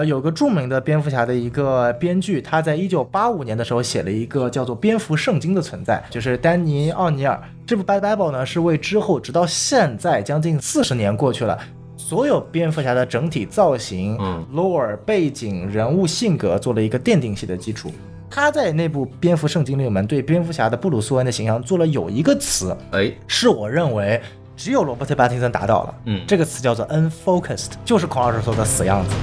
呃，有个著名的蝙蝠侠的一个编剧，他在一九八五年的时候写了一个叫做《蝙蝠圣经》的存在，就是丹尼奥尼尔。这部《Bad Bible》呢，是为之后直到现在将近四十年过去了，所有蝙蝠侠的整体造型、嗯 lore 背景、人物性格做了一个奠定性的基础。他在那部《蝙蝠圣经》里面对蝙蝠侠的布鲁斯·韦恩的形象做了有一个词，哎，是我认为只有罗伯特·巴汀森达到了。嗯这个词叫做 unfocused，就是孔老师说的死样子。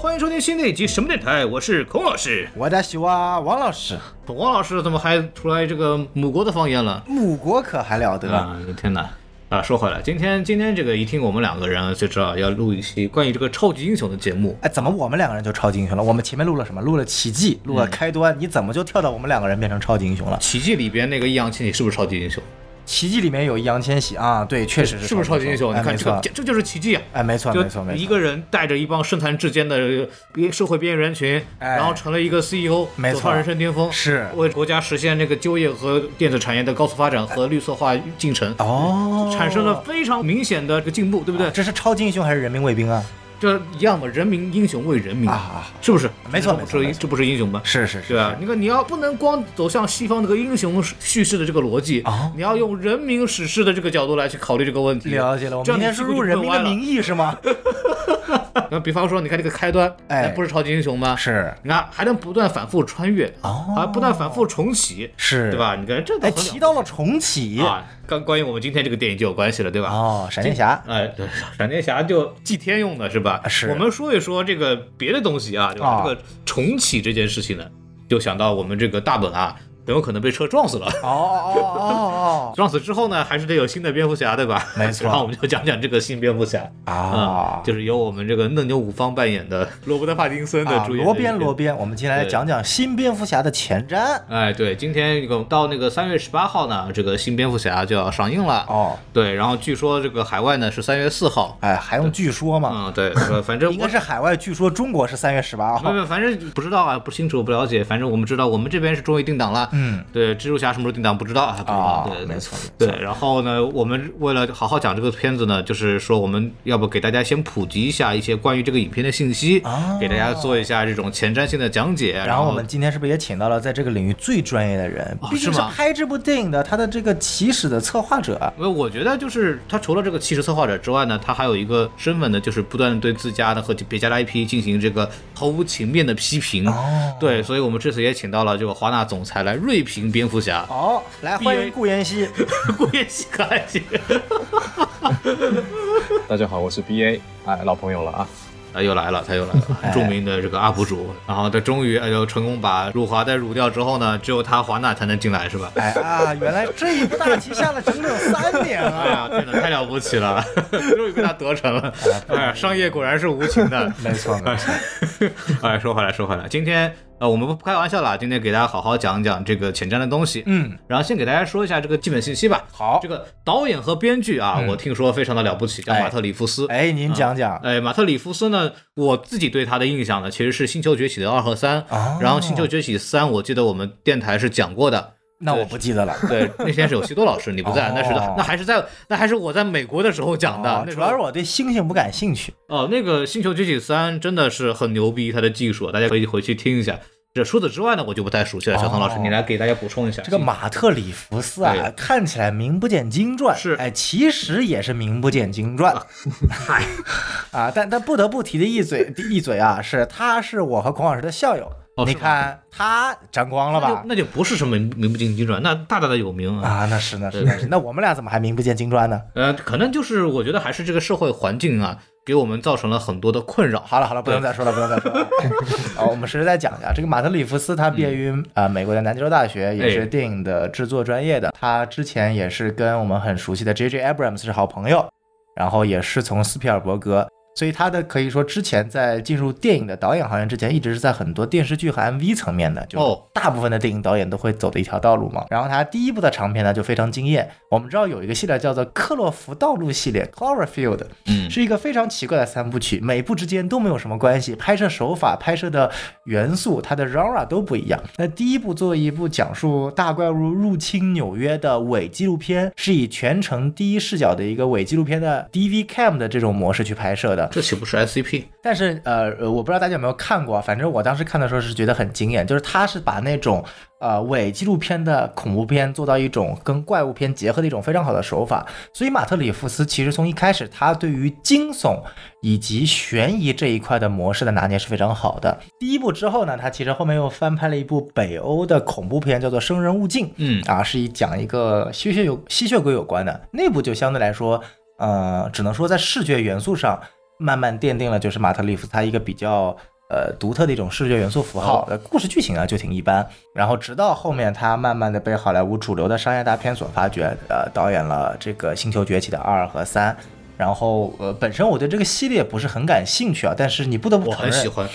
欢迎收听新的一集什么电台，我是孔老师。我的喜欢王老师，王老师怎么还出来这个母国的方言了？母国可还了得？啊，天哪！啊，说回来，今天今天这个一听我们两个人就知道要录一期关于这个超级英雄的节目。哎，怎么我们两个人就超级英雄了？我们前面录了什么？录了奇迹，录了嗯开端，你怎么就跳到我们两个人变成超级英雄了？奇迹里边那个易烊千玺是不是超级英雄？奇迹里面有易烊千玺啊，对，确实是是不是超级英雄？哎，你看，这个这这就是奇迹啊！哎，没错，就没错，没错，一个人带着一帮身残志坚的边社会边缘人群，哎然后成了一个 CEO，没错走上人生巅峰，是为国家实现这个就业和电子产业的高速发展和绿色化进程，哦，产生了非常明显的这个进步，对不对？这是超级英雄还是人民卫兵啊？这一样嘛，人民英雄为人民啊，是不是？没错这这不是英雄吗？是是是，对啊，你看，你要不能光走向西方这个英雄叙事的这个逻辑，哦你要用人民史诗的这个角度来去考虑这个问题。了解了，我这们今天是入人民的名义是吗？那比方说，你看这个开端，哎不是超级英雄吗？是你看还能不断反复穿越，哦还不断反复重启，是，对？吧？你看这都哎，提到了重启啊，跟关于我们今天这个电影就有关系了，对吧？哦，闪电侠哎，对，闪电侠就祭天用的是吧？是我们说一说这个别的东西啊，对吧？啊这个重启这件事情呢，就想到我们这个大本啊，很有可能被车撞死了。哦哦哦哦 撞死之后呢，还是得有新的蝙蝠侠，对吧？没错然后我们就讲讲这个新蝙蝠侠哦啊，就是由我们这个嫩牛五方扮演的罗伯特·帕丁森的啊，主演的罗宾一个罗宾，我们今天来讲讲新蝙蝠侠的前瞻。哎，对，今天这个到那个三月十八号呢，这个新蝙蝠侠就要上映了。哦，对，然后据说这个海外呢是三月四号。哎，还用据说吗？嗯，对，呃反正 应该是海外，据说中国是三月十八号。没有，反正不知道啊，不清楚，不了解。反正我们知道，我们这边是终于定档了。嗯，对，蜘蛛侠什么时候定档不知道啊，不知道。啊对，没错对，然后呢，我们为了好好讲这个片子呢，就是说我们要不给大家先普及一下一些关于这个影片的信息，哦给大家做一下这种前瞻性的讲解。然后我们今天是不是也请到了在这个领域最专业的人？毕竟是拍这部电影的他的这个起始的策划者。因为我觉得就是他除了这个起始策划者之外呢，他还有一个身份呢，就是不断地对自家的和别家的 IP 进行这个毫无情面的批评。哦对，所以我们这次也请到了这个华纳总裁来锐评蝙蝠侠。哦，来欢迎顾妍希。顾妍希可爱些。大家好，我是 B A，哎，老朋友了啊。啊，又来了，他又来了，著名的这个 UP 主，然后他终于哎呦成功把辱华再辱掉之后呢，只有他华纳才能进来是吧？哎啊，原来这一步大棋下了整整三年哎啊！呀，天哪，太了不起了，终于被他得逞了。哎呀，商业果然是无情的。没错没错，哎，说回来，说回来，今天呃，我们不开玩笑了，今天给大家好好讲讲这个前瞻的东西。嗯，然后先给大家说一下这个基本信息吧。好这个导演和编剧啊，我听说非常的了不起，叫哎马特·里夫斯。哎，您讲讲。哎，马特·里夫斯呢，我自己对他的印象呢，其实是《星球崛起》的二和三。哦然后《星球崛起三》，我记得我们电台是讲过的。那我不记得了。对，那天是有西多老师，你不在，哦那是那还是在那还是我在美国的时候讲的。主要是我对星星不感兴趣。哦，那个《星球崛起三》真的是很牛逼，它的技术，大家可以回去听一下。这除此之外呢，我就不太熟悉了。小唐老师，哦你来给大家补充一下。这个马特·里弗斯啊，看起来名不见经传，是哎，其实也是名不见经传。嗨，啊，但但不得不提的一嘴一嘴啊，是他是我和孔老师的校友。你看他沾光了吧？那就不是什么名不见经传，那大大的有名啊。啊，那是那是那是，那我们俩怎么还名不见经传呢？呃，可能就是我觉得还是这个社会环境啊，给我们造成了很多的困扰。好了好了，不能再说了，不能再说了。好，我们实时再讲一下，这个马特·里弗斯他毕业于啊、呃美国的南加州大学，也是哎电影的制作专业的。他之前也是跟我们很熟悉的 J.J. Abrams 是好朋友，然后也是从斯皮尔伯格所以他的可以说之前在进入电影的导演行业之前，一直是在很多电视剧和 MV 层面的，就哦大部分的电影导演都会走的一条道路嘛。然后他第一部的长片呢就非常惊艳，我们知道有一个系列叫做克洛弗道路系列 （Cloverfield），嗯是一个非常奇怪的三部曲，每部之间都没有什么关系，拍摄手法、拍摄的元素、它的 genre 都不一样。那第一部作为一部讲述大怪物入侵纽约的伪纪录片，是以全程第一视角的一个伪纪录片的 DV cam 的这种模式去拍摄的。这岂不是 SCP？但是呃，呃我不知道大家有没有看过，反正我当时看的时候是觉得很惊艳，就是他是把那种呃伪纪录片的恐怖片做到一种跟怪物片结合的一种非常好的手法。所以马特里夫斯其实从一开始他对于惊悚以及悬疑这一块的模式的拿捏是非常好的。第一部之后呢，他其实后面又翻拍了一部北欧的恐怖片，叫做《生人勿近》。嗯啊，是以讲一个吸血有吸血鬼有关的，那部就相对来说，呃，只能说在视觉元素上慢慢奠定了就是马特里夫斯他一个比较呃独特的一种视觉元素符号。呃，故事剧情呢就挺一般，然后直到后面他慢慢的被好莱坞主流的商业大片所发掘，呃，导演了这个《星球崛起》的二和三。然后，呃，本身我对这个系列不是很感兴趣啊，但是你不得不我承认，很喜欢。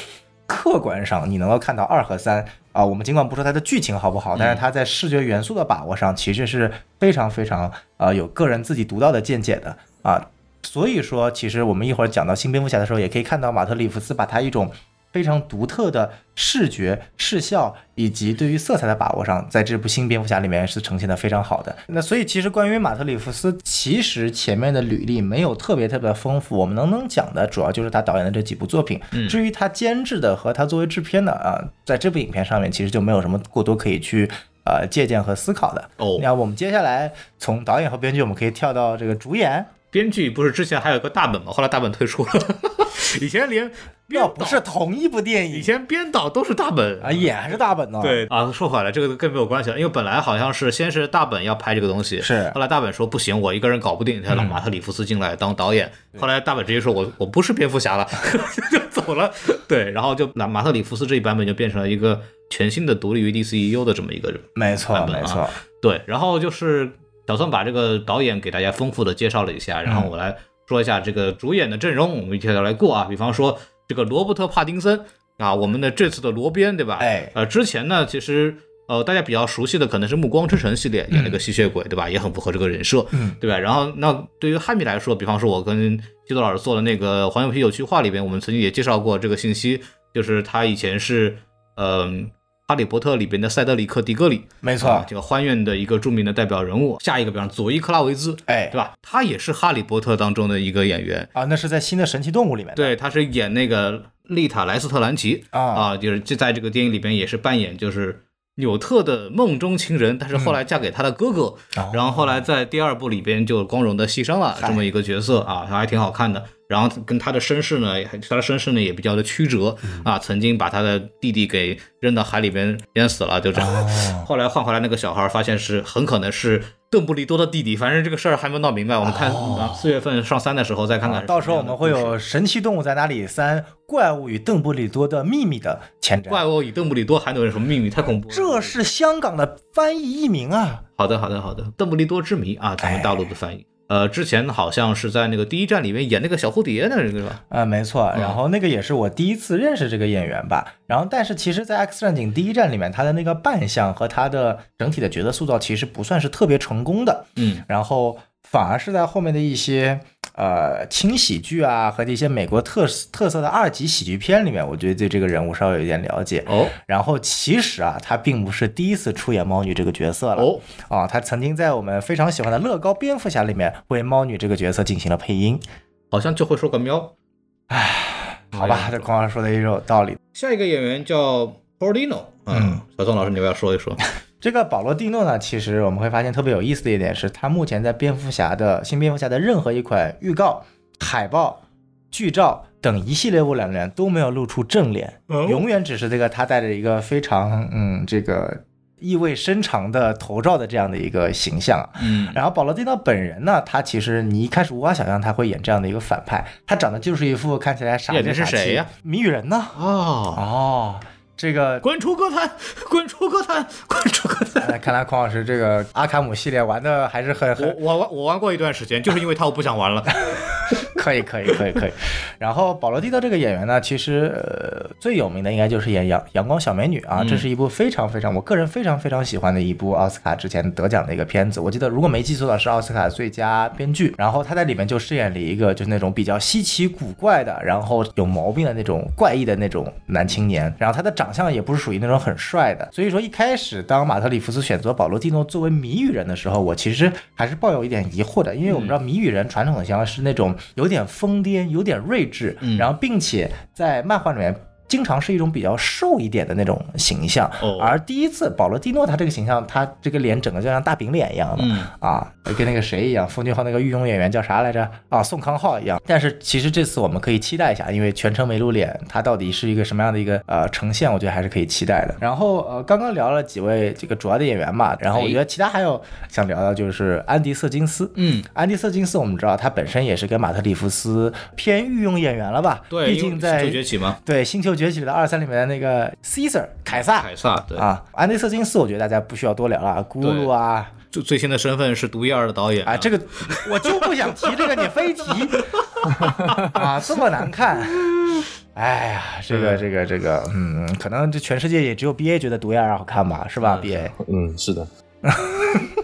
客观上你能够看到二和三啊，我们尽管不说它的剧情好不好，但是它在视觉元素的把握上其实是非常非常呃有个人自己独到的见解的啊。所以说，其实我们一会儿讲到新蝙蝠侠的时候，也可以看到马特里夫斯把他一种非常独特的视觉、视效以及对于色彩的把握上，在这部新蝙蝠侠里面是呈现的非常好的。那所以其实关于马特里夫斯，其实前面的履历没有特别特别丰富，我们能能讲的主要就是他导演的这几部作品。嗯至于他监制的和他作为制片的啊，在这部影片上面其实就没有什么过多可以去呃借鉴和思考的。哦那我们接下来从导演和编剧，我们可以跳到这个主演。编剧不是之前还有一个大本吗？后来大本退出了。以前连编导要不是同一部电影以前编导都是大本啊，演还是大本呢？，对啊，说回来，这个更没有关系了，因为本来好像是先是大本要拍这个东西，是后来大本说不行，我一个人搞不定，他让马特里夫斯进来当导演。后来大本直接说我我不是蝙蝠侠了，就走了。对，然后就马马特里夫斯这一版本就变成了一个全新的独立于 DCEU 的这么一个人。没错没错。对，然后就是小宋把这个导演给大家丰富的介绍了一下，然后我来说一下这个主演的阵容，我们一条条来过啊。比方说这个罗伯特·帕丁森啊，我们的这次的罗宾，对吧？哎呃，之前呢，其实呃大家比较熟悉的可能是《暮光之城》系列演了个吸血鬼，对吧？也很符合这个人设，嗯，对吧？然后那对于汉密来说，比方说我跟基多老师做的那个《黄油啤酒区划》里边，我们曾经也介绍过这个信息，就是他以前是嗯。哈利波特里边的塞德里克·迪格里，没错。啊，这个欢院的一个著名的代表人物。下一个，比方佐伊·克拉维兹，哎。对吧？他也是哈利波特当中的一个演员，啊，那是在新的神奇动物里面的。对，他是演那个丽塔·莱斯特兰奇。啊。啊，就是就在这个电影里边也是扮演就是纽特的梦中情人，但是后来嫁给他的哥哥，哦。然后后来在第二部里边就光荣的牺牲了这么一个角色。啊，他还挺好看的。然后跟他的身世呢，也他的身世呢也比较的曲折嗯啊，曾经把他的弟弟给扔到海里边淹死了，就这样。哦 后来换回来那个小孩，发现是很可能是邓布利多的弟弟，反正这个事儿还没闹明白。我们看啊，四月份上三的时候再看看。到时候我们会有《神奇动物在哪里三：怪物与邓布利多的秘密》的前瞻。怪物与邓布利多还能有什么秘密？太恐怖了。这是香港的翻译译名啊！好的，好的，好的，邓布利多之谜啊，咱们大陆的翻译。呃，之前好像是在那个第一站里面演那个小蝴蝶的那个是吧？啊，没错。然后那个也是我第一次认识这个演员吧。然后，但是其实，在《X 战警：第一站》里面，他的那个扮相和他的整体的角色塑造其实不算是特别成功的。嗯，然后反而是在后面的一些呃轻喜剧啊和这些美国特特色的二级喜剧片里面，我觉得对这个人物稍微有一点了解。哦然后其实啊，他并不是第一次出演猫女这个角色了。哦，啊，他曾经在我们非常喜欢的乐高蝙蝠侠里面为猫女这个角色进行了配音。好像就会说个喵。好吧，这孔老师说的也有道理。下一个演员叫 Paulino，嗯，小宋老师，你要不要说一说？这个保罗蒂诺呢，其实我们会发现特别有意思的一点是，他目前在蝙蝠侠的新蝙蝠侠的任何一款预告、海报、剧照等一系列物料里面都没有露出正脸，哦。永远只是这个他带着一个非常嗯这个意味深长的头罩的这样的一个形象啊。嗯，然后保罗蒂诺本人呢，他其实你一开始无法想象他会演这样的一个反派，他长得就是一副看起来傻演的是里傻气谁呀？谜语人呢？哦，哦，这个 滚出歌坛，滚出歌坛，滚出歌坛。呃看来孔老师这个阿卡姆系列玩的还是很我很我玩我玩过一段时间，就是因为他我不想玩了。可以，可以，可以，可以。然后保罗蒂诺这个演员呢，其实呃最有名的应该就是演《阳阳光小美女》啊，这是一部非常非常我个人非常非常喜欢的一部奥斯卡之前得奖的一个片子。我记得如果没记错的是奥斯卡最佳编剧。然后他在里面就饰演了一个就是那种比较稀奇古怪的，然后有毛病的那种怪异的那种男青年。然后他的长相也不是属于那种很帅的，所以说一开始当马特里夫斯选择保罗蒂诺作为谜语人的时候，我其实还是抱有一点疑惑的，因为我们知道谜语人传统的形象是那种有点疯癫、有点睿智，然后并且在漫画里面。经常是一种比较瘦一点的那种形象，哦而第一次保罗蒂诺他这个形象，他这个脸整个就像大饼脸一样的，嗯啊，跟那个谁一样，奉俊昊那个御用演员叫啥来着？啊，宋康昊一样。但是其实这次我们可以期待一下，因为全程没露脸，他到底是一个什么样的一个呃呈现，我觉得还是可以期待的。然后呃，刚刚聊了几位这个主要的演员嘛，然后我觉得其他还有想聊的就是安迪瑟金斯，嗯，安迪瑟金斯我们知道他本身也是跟马特里夫斯偏御用演员了吧？对，毕竟在星球崛起嘛，对《星球崛起》里的二三里面的那个 Caesar 凯撒。凯撒对，啊，安迪瑟金斯我觉得大家不需要多聊了，咕噜啊。最最新的身份是独一二的导演啊，这个我就不想提这个，你非提。啊，这么难看。哎呀，这个这个这个，嗯，可能这全世界也只有 B A 觉得独一二好看吧，是吧？B A 嗯，是的，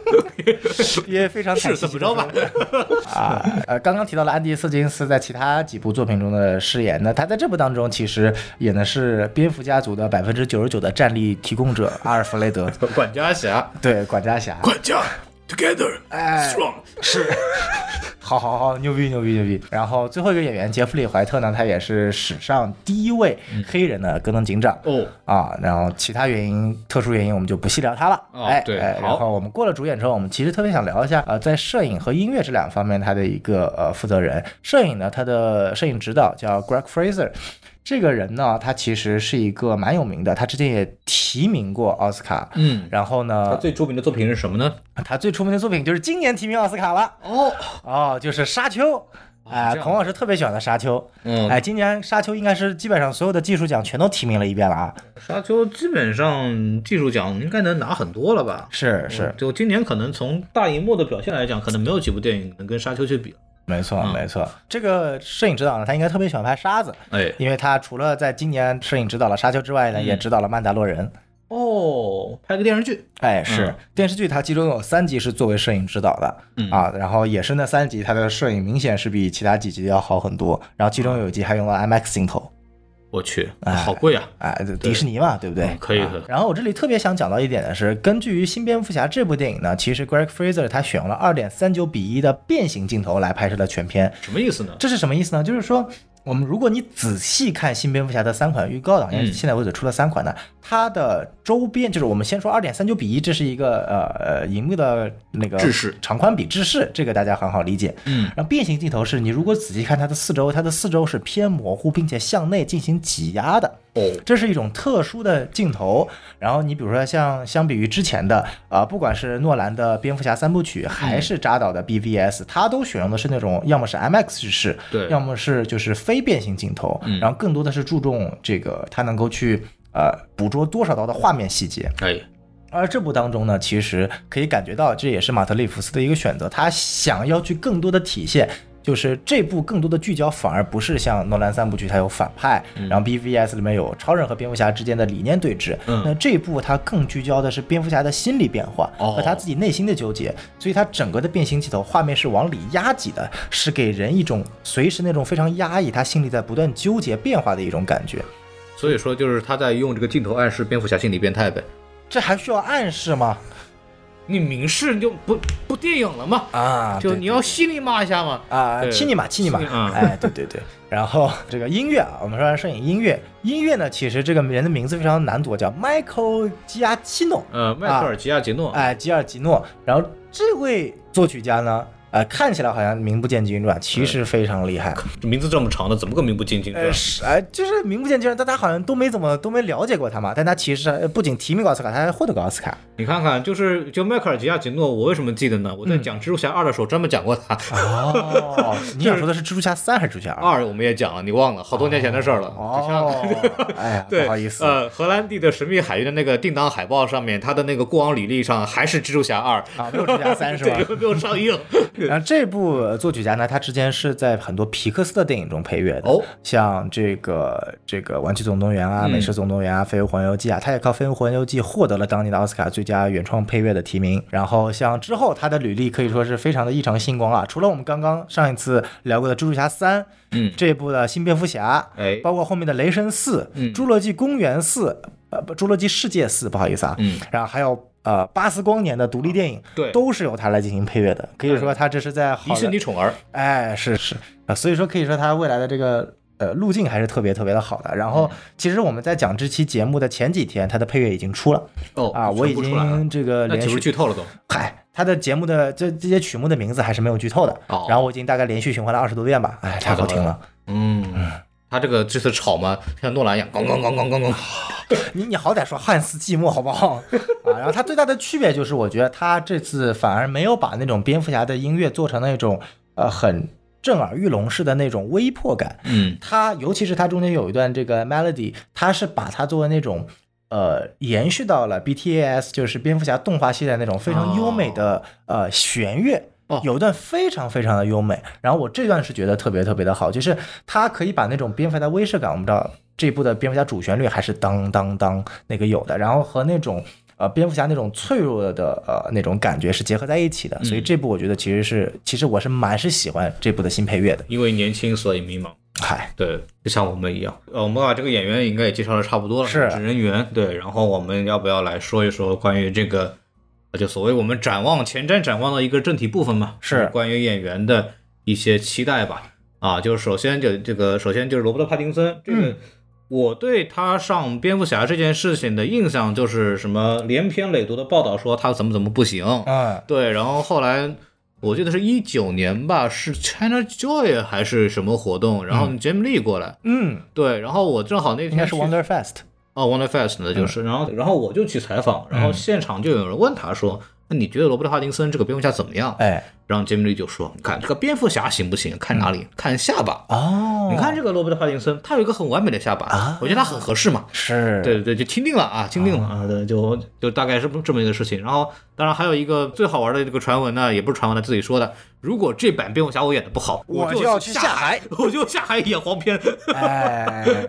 B A 非常是怎么着吧？啊，呃，刚刚提到了安迪·斯金斯在其他几部作品中的饰演，那他在这部当中其实演的是蝙蝠家族的百分之九十九的战力提供者阿尔弗雷德，管家侠，对，管家侠。管家，together 哎 strong，是，好好好，牛逼牛逼牛逼！然后最后一个演员杰弗里·怀特呢，他也是史上第一位黑人的戈登警长。哦，啊，然后其他原因、特殊原因我们就不细聊他了。哦哎，对然后我们过了主演之后，我们其实特别想聊一下，呃，在摄影和音乐这两方面，他的一个呃负责人。摄影呢，他的摄影指导叫 Greg Fraser。这个人呢，他其实是一个蛮有名的，他之前也提名过奥斯卡。嗯，然后呢他，最著名的作品是什么呢？他最出名的作品就是今年提名奥斯卡了。哦，哦，就是《沙丘》。哎、孔老师特别喜欢的《沙丘》。嗯，哎，今年《沙丘》应该是基本上所有的技术奖全都提名了一遍了啊。沙丘基本上技术奖应该能拿很多了吧？是是，就今年可能从大荧幕的表现来讲，可能没有几部电影能跟沙丘去比。没错嗯。没错。这个摄影指导呢，他应该特别喜欢拍沙子，哎，因为他除了在今年摄影指导了《沙丘》之外呢，嗯。也指导了《曼达洛人》。哦，拍个电视剧，哎，是、嗯。电视剧，它其中有三集是作为摄影指导的、嗯。啊，然后也是那三集，它的摄影明显是比其他几集要好很多。然后其中有一集还用了 IMAX 镜头，我去，哎好贵啊！哎，迪士尼嘛，对不对？嗯可以啊可以然后我这里特别想讲到一点的是，根据于《新蝙蝠侠》这部电影呢，其实 Greg Fraser 他选用了二点三九比一的变形镜头来拍摄的全片。什么意思呢？这是什么意思呢？就是说，我们如果你仔细看新蝙蝠侠的三款预告档，因为嗯现在为止出了三款呢，它的周边就是我们先说二点三九比一，这是一个呃呃荧幕的那个制式长宽比制式，这个大家很好理解。嗯，然后变形镜头是你如果仔细看它的四周，它的四周是偏模糊，并且向内进行挤压的。哦，这是一种特殊的镜头。然后你比如说像相比于之前的啊、呃不管是诺兰的蝙蝠侠三部曲，还是扎导的 BVS，、它都选用的是那种要么是 IMAX 制式，对要么是就是非变形镜头，嗯然后更多的是注重这个它能够去呃捕捉多少刀的画面细节。哎，而这部当中呢，其实可以感觉到，这也是马特·里弗斯的一个选择，他想要去更多的体现。就是这部更多的聚焦，反而不是像诺兰三部曲，它有反派，然后 BVS 里面有超人和蝙蝠侠之间的理念对峙。嗯那这一部它更聚焦的是蝙蝠侠的心理变化哦和他自己内心的纠结，所以它整个的变形镜头画面是往里压挤的，是给人一种随时那种非常压抑，他心里在不断纠结变化的一种感觉。所以说就是他在用这个镜头暗示蝙蝠侠心理变态呗。这还需要暗示吗？你明示你就不不电影了嘛，啊，就你要犀利骂一下嘛。啊，对亲你嘛，亲你妈亲你嗯！哎，对对对。然后这个音乐啊，我们说完摄影音乐，音乐呢，其实这个人的名字非常难读，叫 Michael 基亚奇诺，呃，迈克尔吉亚吉诺，哎，吉尔吉诺。然后这位作曲家呢，呃，看起来好像名不见经传，其实非常厉害。名字这么长的，怎么个名不见经传呃，？是哎，就是名不见经传，大家好像都没怎么都没了解过他嘛。但他其实呃不仅提名过奥斯卡，他还获得过奥斯卡。你看看，就是就迈克尔吉亚吉诺，我为什么记得呢？我在嗯讲蜘蛛侠二的时候专门讲过他。哦，你想说的是蜘蛛侠三还是蜘蛛侠二？二我们也讲了，你忘了，好多年前的事儿了。哦，哎 不好意思。呃，荷兰弟的神秘海域的那个定档海报上面，他的那个过往履历上还是蜘蛛侠二，啊，没有蜘蛛侠三 是吧？对，没有上映。然后这部作曲家呢，他之前是在很多皮克斯的电影中配乐的，哦，像这个这个《玩具总动员》啊，嗯美食总动员》啊，《飞屋环游记》啊，他也靠《飞屋环游记》获得了当年的奥斯卡最佳原创配乐的提名。然后像之后他的履历可以说是非常的异常星光啊，除了我们刚刚上一次聊过的《蜘蛛侠三》嗯，这部的新蝙蝠侠，哎，包括后面的《雷神四》嗯侏罗纪公园四》呃不，《侏罗纪世界四》，不好意思啊，嗯，然后还有呃巴斯光年的独立电影，对都是由他来进行配乐的。可以说他这是在好迪士，尼宠儿，哎，是是啊，所以说可以说他未来的这个。呃，路径还是特别特别的好的。然后，其实我们在讲这期节目的前几天，他的配乐已经出了哦啊，我已经这个连续剧透了都？嗨，他的节目的这这些曲目的名字还是没有剧透的。哦然后我已经大概连续循环了二十多遍吧，哎，太好听了。嗯，他这个这次吵嘛，像诺兰一样，咣咣咣咣咣咣，你你好歹说汉斯季默好不好 啊？然后他最大的区别就是，我觉得他这次反而没有把那种蝙蝠侠的音乐做成那种呃很震耳欲聋式的那种微迫感。嗯，他尤其是他中间有一段这个 melody，他是把它作为那种。呃，延续到了 BTAS，就是蝙蝠侠动画系列那种非常优美的、呃弦乐，哦有一段非常非常的优美。然后我这段是觉得特别特别的好，就是它可以把那种蝙蝠侠的威慑感，我们知道这部的蝙蝠侠主旋律还是当当当那个有的，然后和那种呃蝙蝠侠那种脆弱的呃那种感觉是结合在一起的。所以这部我觉得其实是，其实我是蛮是喜欢这部的新配乐的。因为年轻所以迷茫。嗨，对，就像我们一样。呃，我们把这个演员应该也介绍的差不多了，是指人员。对，然后我们要不要来说一说关于这个，呃就所谓我们展望前瞻展望的一个正题部分嘛？是关于演员的一些期待吧。啊，就是首先就这个，首先就是罗伯特·帕丁森这个。嗯我对他上蝙蝠侠这件事情的印象就是什么连篇累牍的报道说他怎么怎么不行，嗯，对，然后后来我记得是一九年吧，是 China Joy 还是什么活动，然后 Jim Lee 过来，嗯，对，然后我正好那天应该是 Wonder Fest。哦 Wonder Fest 呢，就是，然后然后我就去采访，然后现场就有人问他说，那你觉得罗伯特·帕丁森这个蝙蝠侠怎么样？哎，然后 Jim Lee 就说，你看这个蝙蝠侠行不行？看哪里？看下巴。哦，你看这个罗伯特·帕丁森，他有一个很完美的下巴，啊我觉得他很合适嘛。是，对对对，就听定了啊，听定了啊，对，就就大概是这么一个事情。然后，当然还有一一个最好玩的这个传闻呢，也不是传闻，他自己说的，如果这版蝙蝠侠我演的不好，我就要去下下海，我就下海演黄片。哎，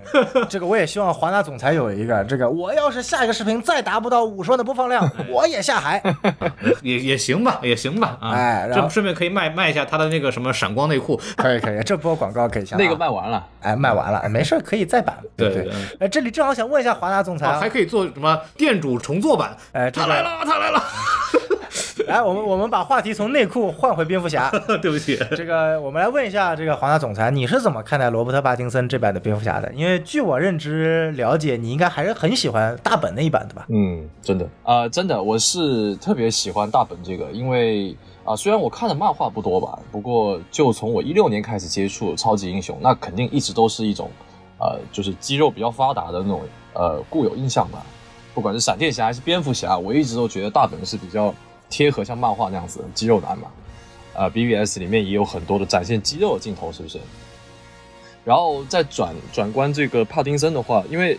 这个我也希望华纳总裁有一个，这个我要是下一个视频再达不到五十万的播放量，我也下海。也也行吧，也行吧啊，哎这顺便可以卖卖一下他的那个什么闪光内裤，可以可以，这波广告可以下。那个卖完了，哎卖完了，哎没事儿可以再版，对对对对？哎，这里正好想问一下华纳总裁啊，啊还，可以做什么店主重做版？哎，他来了，他来了，来我们我们把话题从内裤换回蝙蝠侠。对不起，这个，我们来问一下这个华纳总裁，你是怎么看待罗伯特·帕丁森这版的蝙蝠侠的？因为据我认知了解，你应该还是很喜欢大本那一版的吧？嗯，真的啊、真的，我是特别喜欢大本这个，因为啊、虽然我看的漫画不多吧，不过就从我一六年开始接触超级英雄，那肯定一直都是一种呃，就是肌肉比较发达的那种呃固有印象吧。不管是闪电侠还是蝙蝠侠，我一直都觉得大本是比较贴合像漫画那样子肌肉男嘛。呃，BBS 里面也有很多的展现肌肉的镜头，是不是？然后再转转观这个帕丁森的话，因为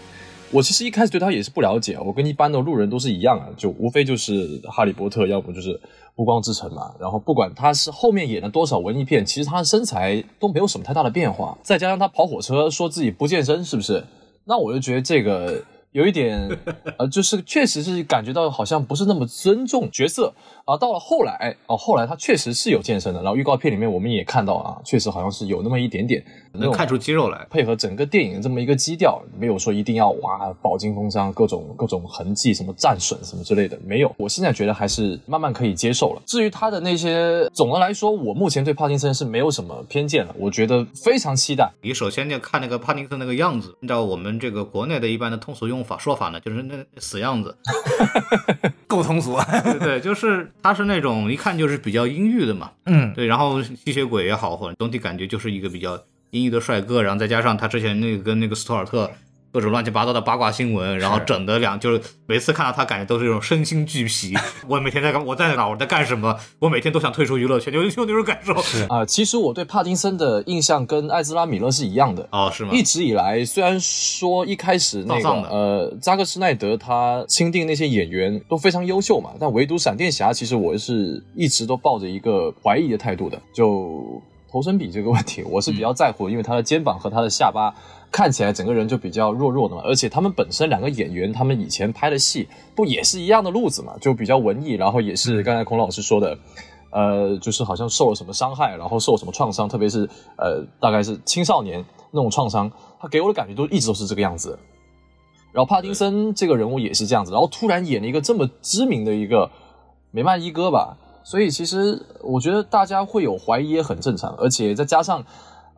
我其实一开始对他也是不了解，我跟一般的路人都是一样啊，就无非就是哈利波特，要不就是暮光之城嘛。然后不管他是后面演了多少文艺片，其实他的身材都没有什么太大的变化。再加上他跑火车说自己不健身，是不是？那我就觉得这个有一点，呃，就是确实是感觉到好像不是那么尊重角色。啊。到了后来，哦，后来他确实是有健身的，然后预告片里面我们也看到啊，确实好像是有那么一点点能看出肌肉来。配合整个电影的这么一个基调，没有说一定要哇饱经风霜，各种各种痕迹，什么战损什么之类的，没有。我现在觉得还是慢慢可以接受了。至于他的那些，总的来说，我目前对帕金森是没有什么偏见了，我觉得非常期待。你首先就看那个帕金森那个样子，按照我们这个国内的一般的通俗用法说法呢，就是那死样子。够通俗。对 对，就是他是那种一看就是比较阴郁的嘛。嗯，对，然后吸血鬼也好，或者总体感觉就是一个比较阴郁的帅哥，然后再加上他之前那个跟那个斯图尔特各种乱七八糟的八卦新闻，然后整的两就是每次看到他，感觉都是这种身心俱疲。我每天在干，我在哪，我在干什么？我每天都想退出娱乐圈，就就那种感受。啊、其实我对帕金森的印象跟艾兹拉米勒是一样的。哦，是吗？一直以来，虽然说一开始那个呃，扎克施奈德他钦定那些演员都非常优秀嘛，但唯独闪电侠，其实我是一直都抱着一个怀疑的态度的。就头身比这个问题，我是比较在乎的，因为他的肩膀和他的下巴看起来整个人就比较弱弱的嘛，而且他们本身两个演员，他们以前拍的戏不也是一样的路子嘛，就比较文艺，然后也是刚才孔老师说的。呃，就是好像受了什么伤害，然后受什么创伤，特别是呃，大概是青少年那种创伤，他给我的感觉都一直都是这个样子。然后帕丁森这个人物也是这样子，然后突然演了一个这么知名的一个美漫一哥吧，所以其实我觉得大家会有怀疑也很正常，而且再加上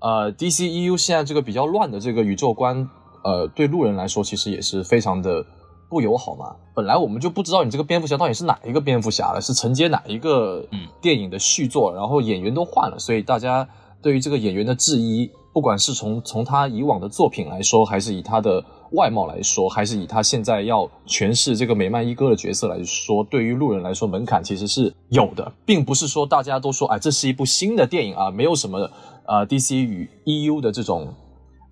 呃 DCEU 现在这个比较乱的这个宇宙观，呃，对路人来说其实也是非常的不友好嘛。本来我们就不知道你这个蝙蝠侠到底是哪一个蝙蝠侠了，是承接哪一个嗯电影的续作，然后演员都换了，所以大家对于这个演员的质疑，不管是从从他以往的作品来说，还是以他的外貌来说，还是以他现在要诠释这个美漫一哥的角色来说，对于路人来说门槛其实是有的，并不是说大家都说哎这是一部新的电影啊，没有什么呃 DC 与 EU 的这种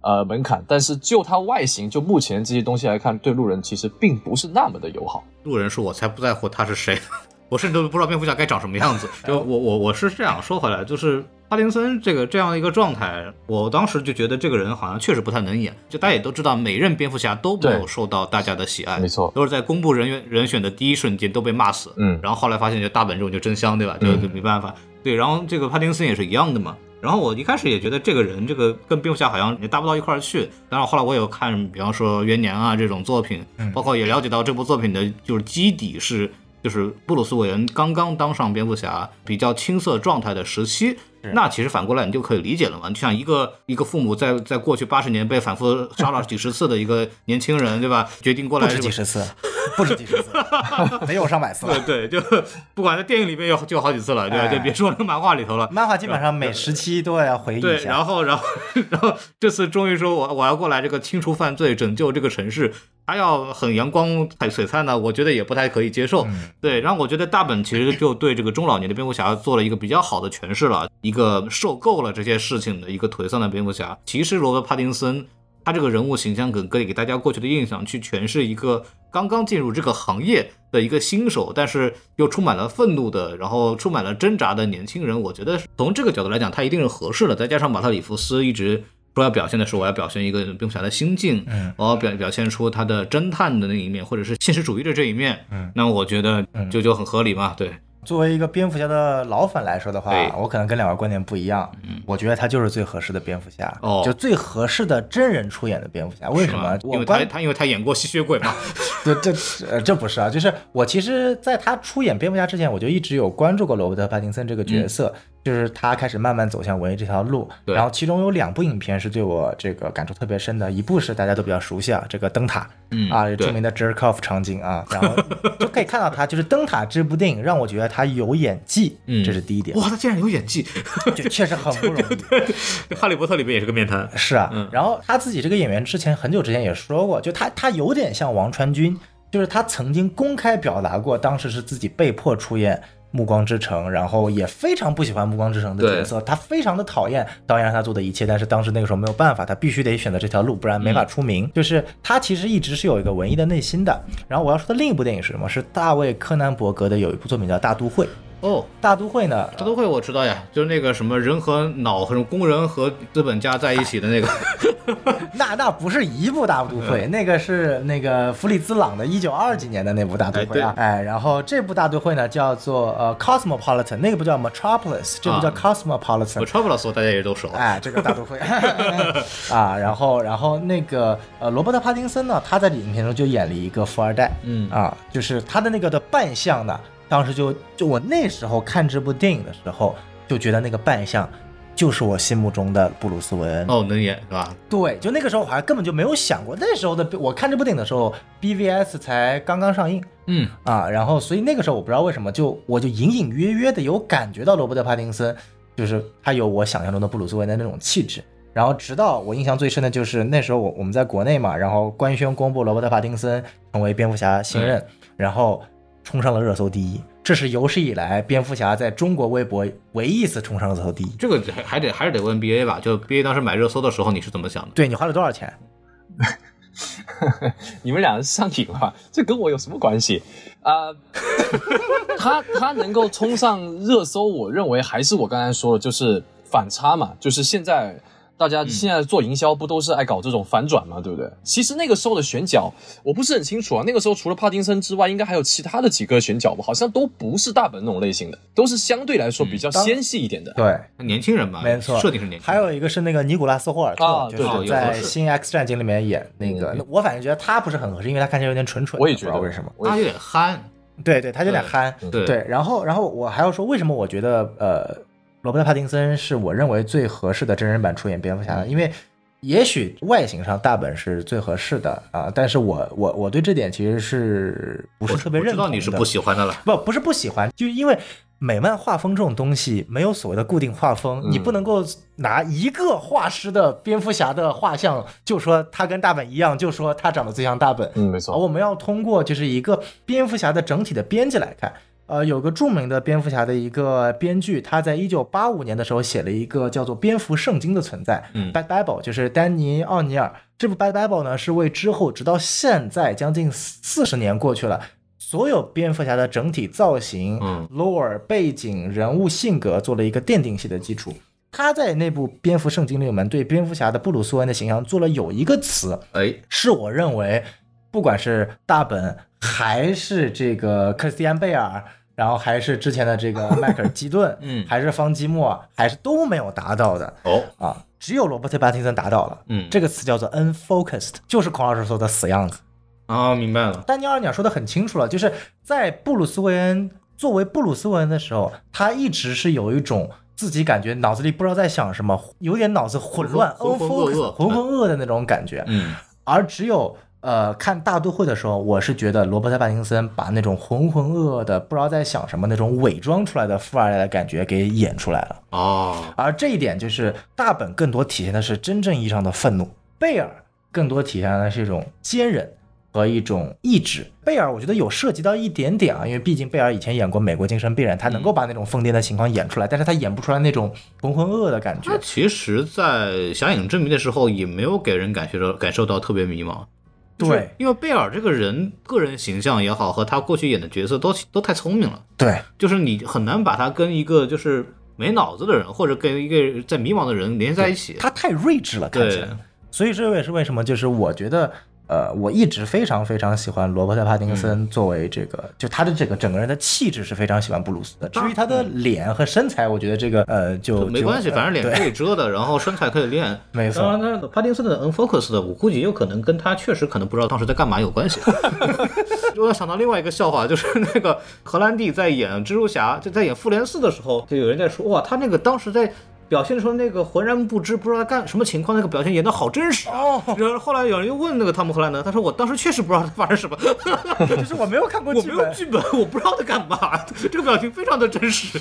呃门槛，但是就它外形，就目前这些东西来看，对路人其实并不是那么的友好。路人说：“我才不在乎他是谁，我甚至都不知道蝙蝠侠该长什么样子。”就我我我是这样说回来，就是帕丁森这个这样的一个状态，我当时就觉得这个人好像确实不太能演。就大家也都知道，每任蝙蝠侠都没有受到大家的喜爱，没错都是在公布人员人选的第一瞬间都被骂死。嗯然后后来发现，就大本这种就真香，对吧？就嗯就没办法。对，然后这个帕丁森也是一样的嘛。然后我一开始也觉得这个人，这个跟蝙蝠侠好像也搭不到一块儿去。当然后来我有看，比方说《元年》啊这种作品，包括也了解到这部作品的就是基底是，就是布鲁斯韦恩刚刚当上蝙蝠侠比较青涩状态的时期。那其实反过来你就可以理解了嘛，就像一个一个父母在在过去八十年被反复杀了几十次的一个年轻人，对吧？决定过不来几十次，不止几十次，得有上百次了。对对，就不管在电影里面有就好几次了，对吧？哎就别说那个漫画里头了。漫画基本上每十期都要回忆一对，下。然后，然后，然后这次终于说我我要过来这个清除犯罪，拯救这个城市，他要很阳光很璀璨呢，我觉得也不太可以接受。对，然后我觉得大本其实就对这个中老年的蝙蝠侠做了一个比较好的诠释了，一个受够了这些事情的一个颓丧的蝙蝠侠。其实罗伯·帕丁森他这个人物形象给给给大家过去的印象，去诠释一个刚刚进入这个行业的一个新手，但是又充满了愤怒的，然后充满了挣扎的年轻人，我觉得从这个角度来讲，他一定是合适的。再加上马特里夫斯一直说要表现的是我要表现一个蝙蝠侠的心境，嗯，我要表表现出他的侦探的那一面，或者是现实主义的这一面，嗯，那我觉得就就很合理嘛，对。作为一个蝙蝠侠的老粉来说的话，我可能跟两位观点不一样。嗯我觉得他就是最合适的蝙蝠侠，哦就最合适的真人出演的蝙蝠侠。为什么？因为他他因为他演过吸血鬼嘛，对，这呃这不是啊，就是我其实在他出演蝙蝠侠之前，我就一直有关注过罗伯特·帕丁森这个角色，就是他开始慢慢走向文艺这条路。嗯对然后其中有两部影片是对我这个感触特别深的，一部是大家都比较熟悉啊，这个灯塔，嗯啊，著名的 jerk off 场景啊，然后就可以看到他就是灯塔这部电影让我觉得他有演技，嗯这是第一点，哇，他竟然有演技，就确实很不容易。哈利波特里面也是个面瘫，是啊，嗯然后他自己这个演员之前很久之前也说过，就他他有点像王传君，就是他曾经公开表达过，当时是自己被迫出演《暮光之城》，然后也非常不喜欢《暮光之城》的角色，他非常的讨厌导演让他做的一切，但是当时那个时候没有办法，他必须得选择这条路，不然没法出名。就是他其实一直是有一个文艺的内心的。然后我要说的另一部电影是什么？是大卫柯南伯格的有一部作品叫《大都会》。哦，大都会呢，大都会我知道呀，就是那个什么人和脑和工人和资本家在一起的那个，那那不是一部大都会，那个是那个弗里兹朗的一九二几年的那部大都会啊，哎，然后这部大都会呢叫做呃 Cosmopolitan，那个不叫 Metropolis，这部叫啊。Cosmopolitan，、Metropolis 大家也都熟，哎，这个大都会。啊，然后然后那个呃罗伯特帕丁森呢，他在影片中就演了一个富二代，嗯。啊，就是他的那个的扮相呢，当时就就我那时候看这部电影的时候，就觉得那个扮相就是我心目中的布鲁斯韦恩。哦，能演是吧？对，就那个时候我还根本就没有想过，那时候的我看这部电影的时候，BVS 才刚刚上映嗯，啊，然后所以那个时候我不知道为什么就我就隐隐约约的有感觉到罗伯特·帕丁森，就是他有我想象中的布鲁斯韦恩的那种气质。然后直到我印象最深的就是那时候我我们在国内嘛，然后官宣公布罗伯特·帕丁森成为蝙蝠侠新任，然后冲上了热搜第一，这是有史以来蝙蝠侠在中国微博唯一一次冲上热搜第一。这个还还得还是得问 BA 吧？就 BA 当时买热搜的时候，你是怎么想的？对你花了多少钱？你们俩上瘾了，这跟我有什么关系啊？他他能够冲上热搜，我认为还是我刚才说的，就是反差嘛，就是现在。大家现在做营销不都是爱搞这种反转嘛，对不对？其实那个时候的选角我不是很清楚啊。那个时候除了帕丁森之外，应该还有其他的几个选角吧？好像都不是大本那种类型的，都是相对来说比较纤细一点的。对，年轻人嘛，没错，设定是年轻。还有一个是那个尼古拉斯霍尔特，就是在《新 X 战警》里面演那个。我反正觉得他不是很合适，因为他看起来有点蠢蠢的。我也觉得为什么？他有点憨。对对，他有点憨。对，然后然后我还要说，为什么我觉得呃，罗伯特·帕丁森是我认为最合适的真人版出演蝙蝠侠的？因为也许外形上大本是最合适的啊，但是我我我对这点其实是不是特别认同的？知道你是不喜欢的了，不不是不喜欢，就因为美漫画风这种东西没有所谓的固定画风，你不能够拿一个画师的蝙蝠侠的画像就说他跟大本一样，就说他长得最像大本。嗯，没错。我们要通过就是一个蝙蝠侠的整体的编辑来看。呃，有个著名的蝙蝠侠的一个编剧，他在一九八五年的时候写了一个叫做《蝙蝠圣经》的存在，嗯，Bad Bible，就是丹尼奥尼尔。这部 Bad Bible 呢，是为之后直到现在将近四十年过去了，所有蝙蝠侠的整体造型、嗯，lore 背景、人物性格做了一个奠定性的基础。他在那部《蝙蝠圣经》里面对蝙蝠侠的布鲁斯韦恩的形象做了有一个词，哎，是我认为，不管是大本还是这个克里斯蒂安贝尔。然后还是之前的这个 迈克尔基顿，嗯，还是方基莫，还是都没有达到的哦。啊，只有罗伯特·巴丁森达到了，嗯，这个词叫做 unfocused，就是孔老师说的死样子。啊，明白了。丹尼尔鸟说的很清楚了，就是在布鲁斯韦恩作为布鲁斯韦恩的时候，他一直是有一种自己感觉脑子里不知道在想什么，有点脑子混乱、unfocused、浑浑噩的那种感觉，嗯，而只有。呃，看大都会的时候，我是觉得罗伯特·帕丁森把那种浑浑噩噩的、不知道在想什么那种伪装出来的富二代的感觉给演出来了。哦，而这一点就是大本更多体现的是真正意义上的愤怒，贝尔更多体现的是一种坚韧和一种意志。贝尔我觉得有涉及到一点点啊，因为毕竟贝尔以前演过《美国精神病人》，他能够把那种疯癫的情况演出来，但是他演不出来那种浑浑噩噩的感觉。他其实，在《侠影之谜》的时候，也没有给人感觉到感受到特别迷茫。对，因为贝尔这个人个人形象也好，和他过去演的角色都都太聪明了。对，就是你很难把他跟一个就是没脑子的人，或者跟一个在迷茫的人连在一起。他太睿智了，看起来。所以这也是为什么，就是我觉得。呃，我一直非常非常喜欢罗伯特·帕丁森作为这个，就他的这个整个人的气质是非常喜欢布鲁斯的。至于他的脸和身材，我觉得这个呃就没关系，反正脸可以遮的，然后身材可以练。没错。当然，帕丁森的 unfocus 的，我估计有可能跟他确实可能不知道当时在干嘛有关系。我想到另外一个笑话，就是那个荷兰弟在演蜘蛛侠，就在演复联四的时候，就有人在说，哇，他那个当时在。表现出那个浑然不知，不知道他干什么情况，那个表现演的好真实哦。然后后来有人又问那个汤姆·赫兰德，他说我当时确实不知道他发生什么，就是我没有看过剧本，我没有剧本，我不知道他干嘛。这个表情非常的真实。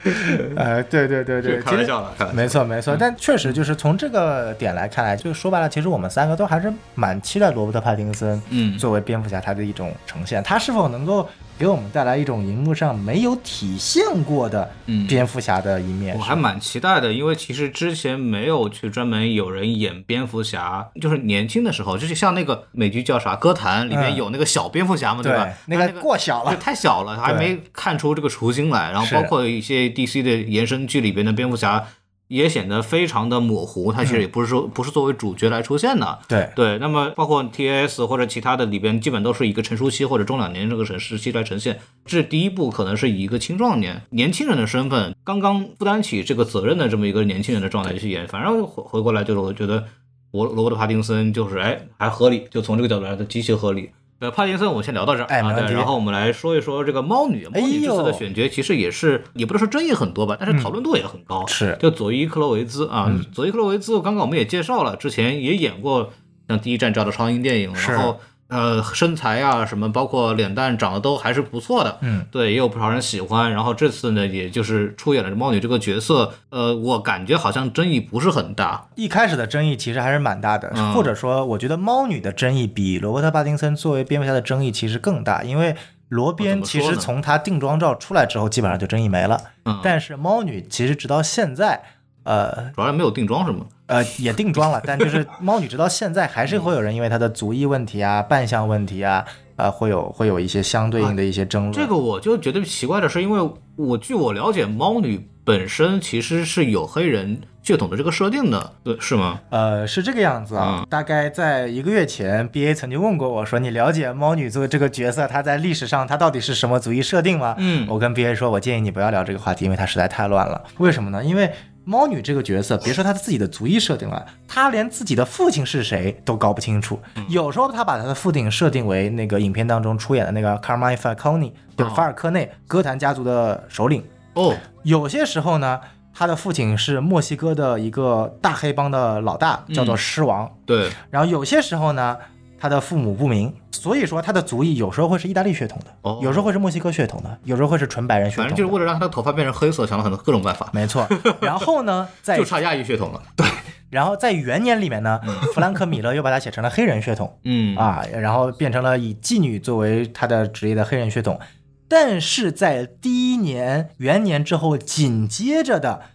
呃，对对对对，开玩笑了，没错没错。但确实就是从这个点来看来，就说白了，其实我们三个都还是蛮期待罗伯特·帕丁森，嗯，作为蝙蝠侠他的一种呈现，他是否能够。给我们带来一种荧幕上没有体现过的蝙蝠侠的一面，我还蛮期待的，因为其实之前没有去专门有人演蝙蝠侠，就是年轻的时候，就是像那个美剧叫啥《歌坛》里面有那个小蝙蝠侠嘛，对吧？那个过小了，太小了，还没看出这个雏形来。然后包括一些 DC 的延伸剧里边的蝙蝠侠。也显得非常的模糊，它其实也不是说不是作为主角来出现的。对对，那么包括 T A S 或者其他的里边，基本都是一个成熟期或者中老年这个时期来呈现。这第一部可能是以一个青壮年、年轻人的身份，刚刚负担起这个责任的这么一个年轻人的状态去演。反正回回过来就是，我觉得罗罗伯特·帕丁森就是哎还合理，就从这个角度来说极其合理。呃，帕丁森，我们先聊到这儿啊。对，然后我们来说一说这个猫女。猫女这次的选角其实也是，也不能说争议很多吧，但是讨论度也很高。是，就佐伊·克洛维兹啊，佐伊·克洛维兹，刚刚我们也介绍了，之前也演过像《第一站》这样的超英电影，然后呃身材啊什么，包括脸蛋长得都还是不错的，嗯，对，也有不少人喜欢。然后这次呢，也就是出演了猫女这个角色，呃，我感觉好像争议不是很大，一开始的争议其实还是蛮大的，嗯或者说，我觉得猫女的争议比罗伯特·帕丁森作为蝙蝠侠的争议其实更大，因为罗哦怎宾其实从他定妆照出来之后，基本上就争议没了。嗯，但是猫女其实直到现在，呃主要是没有定妆是吗？呃也定妆了，但就是猫女直到现在还是会有人因为她的族裔问题啊、扮相问题啊，呃会有会有一些相对应的一些争论。这个我就觉得奇怪的是，因为我据我了解，猫女本身其实是有黑人血统的这个设定的，对，是吗？呃，是这个样子啊。嗯大概在一个月前，B A 曾经问过我说：“你了解猫女作为这个角色，她在历史上她到底是什么族裔设定吗？”嗯我跟 B A 说，我建议你不要聊这个话题，因为它实在太乱了。为什么呢？因为猫女这个角色，别说她自己的族裔设定了，她连自己的父亲是谁都搞不清楚。嗯有时候她把她的父亲设定为那个影片当中出演的那个 Carmine Falcone，就法尔科内，歌坛家族的首领。哦，有些时候呢，她的父亲是墨西哥的一个大黑帮的老大，叫做嗯狮王。对，然后有些时候呢，他的父母不明，所以说他的族裔有时候会是意大利血统的，哦有时候会是墨西哥血统的，有时候会是纯白人血统的。反正就是为了让他的头发变成黑色，想了很多各种办法，没错。然后呢，在就差亚裔血统了。对然后在元年里面呢，弗兰克米勒又把它写成了黑人血统。嗯，啊，然后变成了以妓女作为他的职业的黑人血统。但是在第一年元年之后，紧接着的《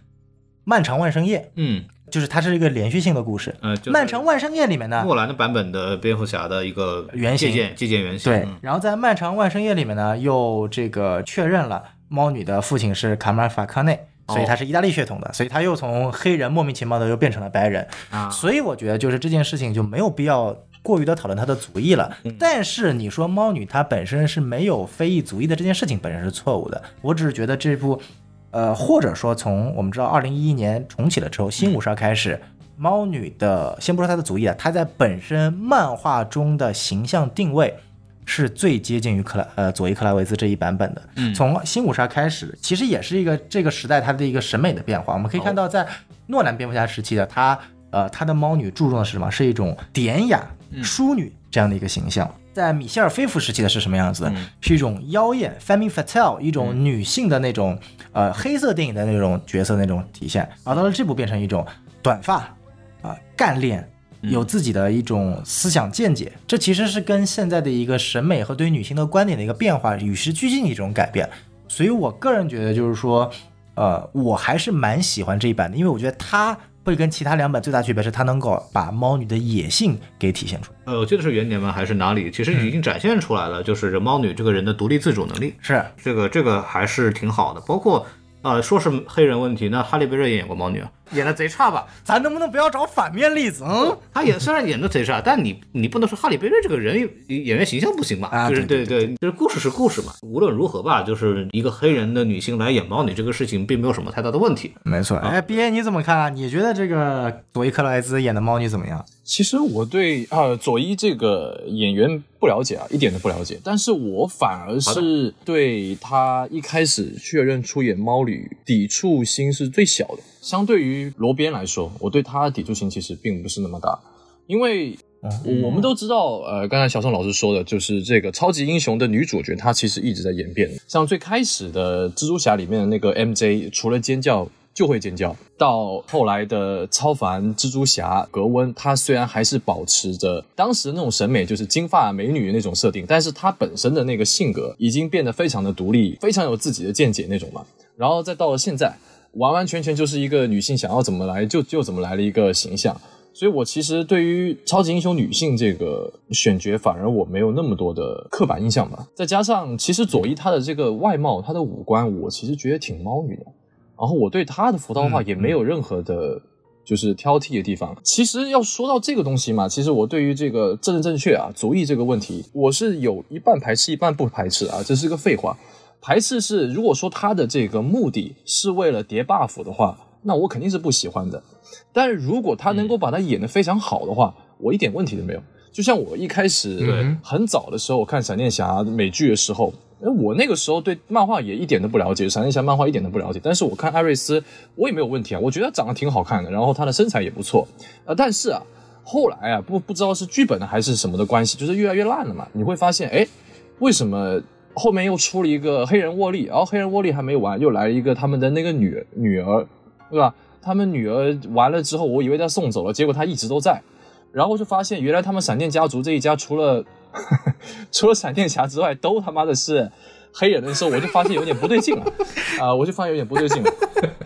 漫长万圣夜嗯，》，就是它是一个连续性的故事。呃，就是漫长万圣夜》里面呢，诺兰的版本的蝙蝠侠的一个原型借鉴借鉴原型。对嗯，然后在《漫长万圣夜》里面呢，又这个确认了猫女的父亲是卡马尔法科内，所以他是意大利血统的，所以他又从黑人莫名其妙的又变成了白人。啊，所以我觉得就是这件事情就没有必要过于的讨论他的族裔了。但是你说猫女她本身是没有非裔族裔的这件事情本身是错误的，我只是觉得这部，呃，或者说从我们知道二零一一年重启了之后，新五十二开始。猫女的，先不说她的族裔啊，她在本身漫画中的形象定位是最接近于克莱呃佐伊克莱维兹这一版本的。嗯从新五十二开始，其实也是一个这个时代它的一个审美的变化。我们可以看到，在诺兰蝙蝠侠时期的他，呃，他的猫女注重的是什么？是一种典雅淑女这样的一个形象。在米歇尔菲夫时期的是什么样子的？嗯是一种妖艳 （femme fatale），一种女性的那种、呃黑色电影的那种角色那种体现。而到了这部变成一种短发啊、干练。有自己的一种思想见解，这其实是跟现在的一个审美和对于女性的观点的一个变化与时俱进的一种改变。所以我个人觉得，就是说，呃，我还是蛮喜欢这一版的，因为我觉得它会跟其他两本最大区别是，它能够把猫女的野性给体现出来。呃，我记得是元年吗？还是哪里？其实已经展现出来了，就是这猫女这个人的独立自主能力，是，这个这个还是挺好的。包括啊、说是黑人问题，那哈利贝瑞也演过猫女啊，演的贼差吧？咱能不能不要找反面例子？嗯，他演虽然演的贼差，但你你不能说哈利贝瑞这个人演员形象不行吧？啊就是对对对，就是故事是故事嘛。无论如何吧，就是一个黑人的女性来演猫女这个事情，并没有什么太大的问题。没错。哎，B A 你怎么看啊？你觉得这个佐伊克莱兹演的猫女怎么样？其实我对呃佐伊这个演员不了解啊，一点都不了解。但是我反而是对他一开始确认出演猫女抵触心是最小的。相对于罗宾来说，我对他的抵触心其实并不是那么大，因为我我们都知道，呃，刚才小宋老师说的，就是这个超级英雄的女主角，她其实一直在演变。像最开始的蜘蛛侠里面的那个 MJ，除了尖叫就会尖叫，到后来的超凡蜘蛛侠格温，她虽然还是保持着当时那种审美，就是金发美女那种设定，但是她本身的那个性格已经变得非常的独立，非常有自己的见解那种嘛。然后再到了现在，完完全全就是一个女性想要怎么来就就怎么来的一个形象。所以我其实对于超级英雄女性这个选角，反而我没有那么多的刻板印象吧。再加上，其实佐伊她的这个外貌、她的五官，我其实觉得挺猫女的。然后我对她的服装化也没有任何的，就是挑剔的地方。其实要说到这个东西嘛，其实我对于这个政治正确啊、族裔这个问题，我是有一半排斥，一半不排斥啊，这是个废话。排斥是，如果说他的这个目的是为了叠 buff 的话，那我肯定是不喜欢的。但是如果他能够把它演得非常好的话，我一点问题都没有。就像我一开始对很早的时候我看闪电侠美剧的时候，呃我那个时候对漫画也一点都不了解，闪电侠漫画一点都不了解。但是我看艾瑞斯，我也没有问题啊，我觉得他长得挺好看的，然后他的身材也不错。呃，但是啊，后来啊，不不知道是剧本还是什么的关系，就是越来越烂了嘛。你会发现，哎，为什么后面又出了一个黑人沃利，然后黑人沃利还没完，又来了一个他们的那个女女儿，对吧？他们女儿完了之后，我以为他送走了，结果他一直都在。然后就发现，原来他们闪电家族这一家，除了 除了闪电侠之外，都他妈的是黑人的时候，我就发现有点不对劲了。啊、我就发现有点不对劲了。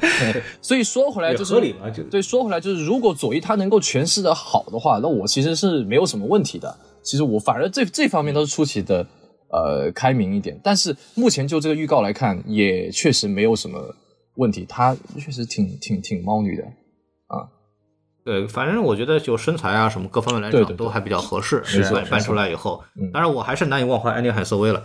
所以说回来就是也合理嘛对，说回来就是，如果佐伊他能够诠释的好的话，那我其实是没有什么问题的。其实我反而这这方面都是出奇的呃开明一点。但是目前就这个预告来看，也确实没有什么问题，他确实挺挺挺猫女的。对，反正我觉得就身材啊什么各方面来对对对讲都还比较合适。没错没错搬搬出来以后嗯，当然我还是难以忘怀安妮海瑟薇了。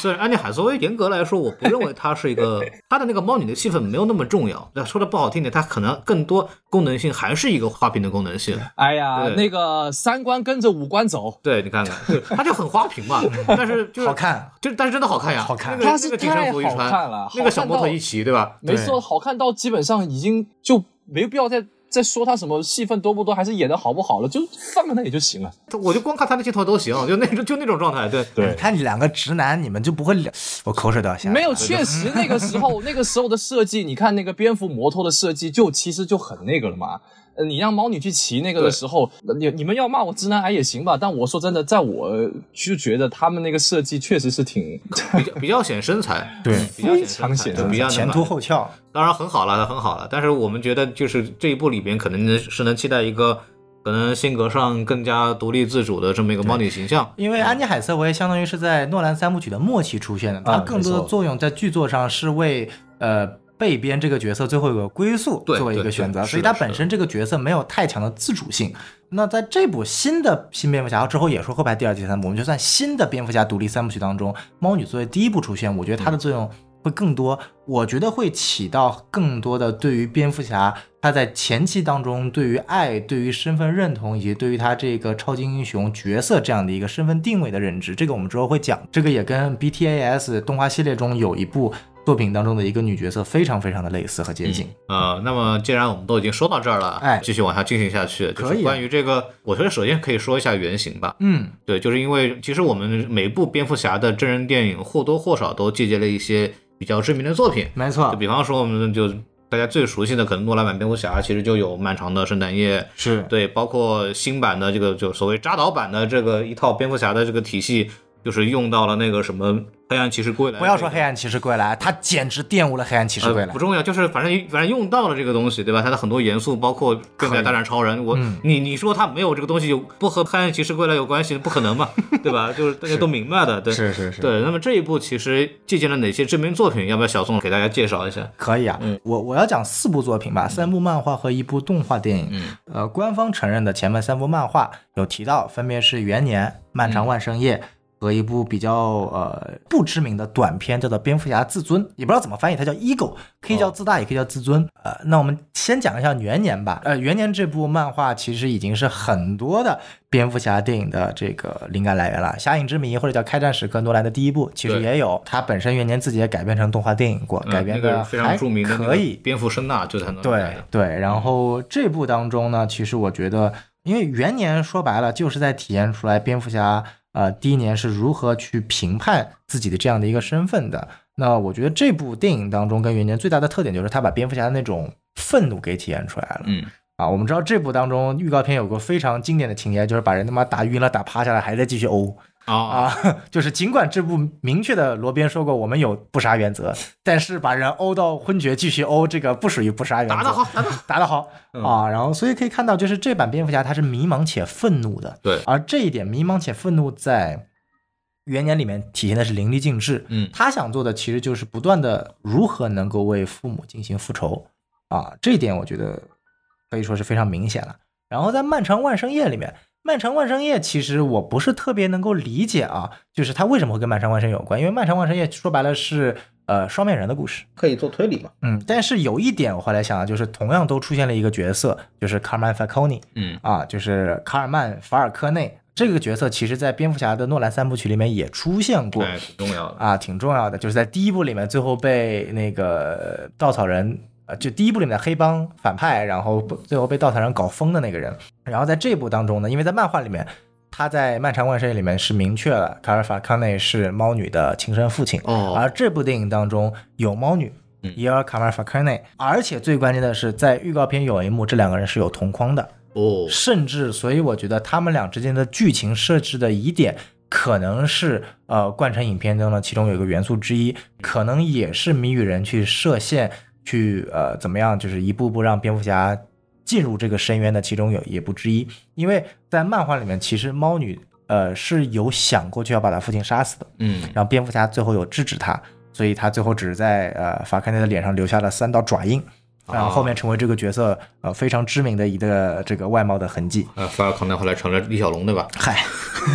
虽然安妮海瑟薇严格来说，我不认为她是一个 她的那个猫女的戏份没有那么重要。那说的不好听点，她可能更多功能性还是一个花瓶的功能性。哎呀，对那个三观跟着五官走，对你看看，对，她就很花瓶嘛，但是就是好看，就但是真的好看呀，好看那个她身服一太好穿看了，那个小模特一骑，对吧？没错，好看到基本上已经就没必要再再说他什么戏份多不多，还是演的好不好了，就放在那里就行了。我就光看他的镜头都行，就那种就那种状态，对对 你看你两个直男，你们就不会聊，我口水都要下来。没有，确实那个时候那个时候的设计，你看那个蝙蝠摩托的设计，就其实就很那个了嘛。呃，你让猫女去骑那个的时候，呃你你们要骂我直男癌也行吧，但我说真的，在我就觉得他们那个设计确实是挺比较比较显身材，对比较常显身材，比较前凸后翘，当然很好了，很好了。但是我们觉得，就是这一部里边，可能是能期待一个可能性格上更加独立自主的这么一个猫女形象。因为安妮海瑟薇相当于是在诺兰三部曲的末期出现的，她啊更多的作用在剧作上是为呃被编这个角色最后有个归宿对作为一个选择，所以她是的是的本身这个角色没有太强的自主性。那在这部新的新蝙蝠侠之后，也说后排第二、第三部，我们就算新的蝙蝠侠独立三部曲当中，猫女作为第一部出现，我觉得它的作用会更多，我觉得会起到更多的对于蝙蝠侠他在前期当中对于爱、对于身份认同以及对于他这个超级英雄角色这样的一个身份定位的认知，这个我们之后会讲。这个也跟 BTAS 动画系列中有一部作品当中的一个女角色非常非常的类似和接近。呃，那么既然我们都已经说到这儿了，哎继续往下进行下去，就是可以啊关于这个，我觉得首先可以说一下原型吧。嗯，对，就是因为其实我们每部蝙蝠侠的真人电影或多或少都借鉴了一些比较知名的作品，没错就，比方说我们就大家最熟悉的可能诺兰版蝙蝠侠，其实就有《漫长的圣诞夜》，是对，包括新版的这个就所谓扎导版的这个一套蝙蝠侠的这个体系，就是用到了那个什么黑暗骑士归来。不要说黑暗骑士归来，他简直玷污了黑暗骑士归来呃不。重要，就是反正反正用到了这个东西，对吧？它的很多元素，包括更改大战超人，我、嗯你你说他没有这个东西，有不和黑暗骑士归来有关系，不可能嘛，对吧？就是大家都明白的，对，是是是，对。那么这一部其实借鉴了哪些知名作品？要不要小宋给大家介绍一下？可以啊，嗯我我要讲四部作品吧，三部漫画和一部动画电影。嗯，呃，官方承认的前面三部漫画有提到，分别是《元年》《漫长万圣夜》和一部比较呃不知名的短片，叫做《蝙蝠侠自尊》，也不知道怎么翻译，它叫 Ego，可以叫自大，也可以叫自尊。呃，那我们先讲一下《元年》吧。呃，《元年》这部漫画其实已经是很多的蝙蝠侠电影的这个灵感来源了，《侠影之谜》或者叫《开战时刻》，诺兰的第一部其实也有，它本身《元年》自己也改编成动画电影过，改编的嗯那个非常著名的可以。蝙蝠声呐，就是他弄对。对，然后这部当中呢，其实我觉得，因为元年说白了就是在体现出来蝙蝠侠呃第一年是如何去评判自己的这样的一个身份的。那我觉得这部电影当中跟元年最大的特点就是他把蝙蝠侠的那种愤怒给体现出来了。嗯，啊，我们知道这部当中预告片有个非常经典的情节，就是把人他妈打晕了、打趴下来，还在继续殴。啊，啊，就是尽管这部明确的罗宾说过我们有不杀原则，但是把人殴到昏厥继续殴，这个不属于不杀原则。打得好，打得好。打得好嗯啊！然后所以可以看到，就是这版蝙蝠侠他是迷茫且愤怒的，对而这一点迷茫且愤怒在元年里面体现的是淋漓尽致。嗯他想做的其实就是不断的如何能够为父母进行复仇啊，这一点我觉得可以说是非常明显了。然后在《漫长万圣夜》里面，《漫长万圣夜》其实我不是特别能够理解啊，就是它为什么会跟《漫长万圣》有关？因为《漫长万圣夜》说白了是呃双面人的故事，可以做推理嘛？嗯，但是有一点我后来想啊，就是同样都出现了一个角色，就是卡尔曼·法科尼嗯啊，就是卡尔曼·法尔科内这个角色，其实在蝙蝠侠的诺兰三部曲里面也出现过哎，挺重要的。啊，挺重要的，就是在第一部里面最后被那个稻草人呃，就第一部里面的黑帮反派，然后最后被稻草人搞疯的那个人。然后在这部当中呢，因为在漫画里面，他在《漫长万圣夜》里面是明确了卡尔法康内是猫女的亲生父亲，哦而这部电影当中有猫女。嗯伊尔卡马尔法康内，而且最关键的是，在预告片有一幕，这两个人是有同框的，哦，甚至，所以我觉得他们俩之间的剧情设置的疑点，可能是呃贯穿影片中的其中有一个元素之一，可能也是谜语人去设限，去呃怎么样，就是一步步让蝙蝠侠进入这个深渊的其中有一步之一。因为在漫画里面，其实猫女呃是有想过去要把她父亲杀死的，嗯，然后蝙蝠侠最后有制止他，所以他最后只是在呃法克内的脸上留下了三道爪印。然后后面成为这个角色呃非常知名的一个这个外貌的痕迹。呃，法尔康内后来成了李小龙，对吧？嗨，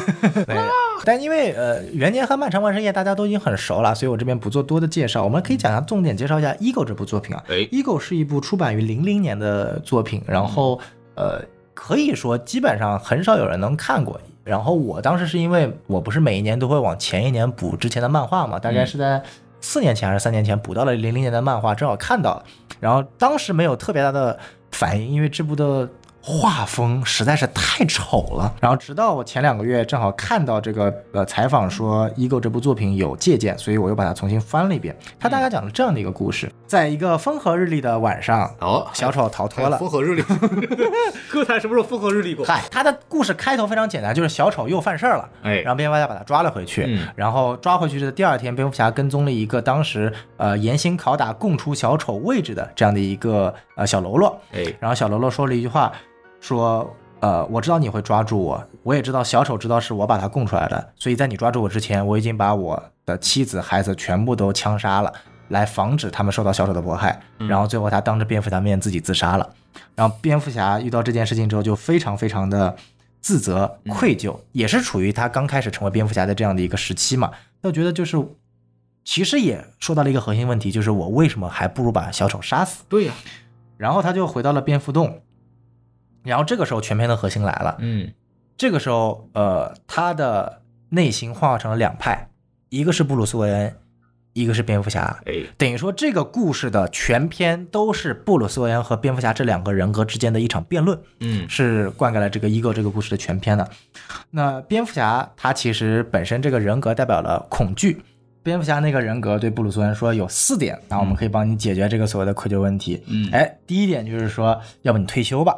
但因为呃元年和漫长万圣夜大家都已经很熟了，所以我这边不做多的介绍。我们可以讲一下，重点介绍一下《Ego》这部作品啊。哎，Ego 是一部出版于零零年的作品，然后呃可以说基本上很少有人能看过。然后我当时是因为我不是每一年都会往前一年补之前的漫画嘛，大概是在四年前还是三年前补到了零零年的漫画，正好看到了。然后当时没有特别大的反应，因为这部的画风实在是太丑了。然后直到我前两个月正好看到这个呃采访说《Ego》这部作品有借鉴，所以我又把它重新翻了一遍。它大概讲了这样的一个故事：在一个风和日丽的晚上，哦，小丑逃脱了。风和日丽，歌坛什么时候风和日丽过？嗨，他的故事开头非常简单，就是小丑又犯事儿了，哎然后蝙蝠侠把他抓了回去，嗯然后抓回去的第二天，蝙蝠侠跟踪了一个当时呃严刑拷打供出小丑位置的这样的一个呃小喽啰，哎，然后小喽啰说了一句话，说呃我知道你会抓住我，我也知道小丑知道是我把他供出来的，所以在你抓住我之前，我已经把我的妻子孩子全部都枪杀了。来防止他们受到小丑的迫害，然后最后他当着蝙蝠侠面自己自杀了。然后蝙蝠侠遇到这件事情之后，就非常非常的自责、愧疚，也是处于他刚开始成为蝙蝠侠的这样的一个时期嘛。那我觉得就是，其实也说到了一个核心问题，就是我为什么还不如把小丑杀死？对呀，然后他就回到了蝙蝠洞，然后这个时候全片的核心来了。嗯，这个时候，呃，他的内心化成了两派，一个是布鲁斯韦恩，一个是蝙蝠侠。哎，等于说，这个故事的全篇都是布鲁斯韦恩和蝙蝠侠这两个人格之间的一场辩论，嗯，是灌溉了这个《Ego》这个故事的全篇的。那蝙蝠侠他其实本身这个人格代表了恐惧。蝙蝠侠那个人格对布鲁斯韦恩说有四点，那我们可以帮你解决这个所谓的愧疚问题。嗯哎，第一点就是说，要不你退休吧，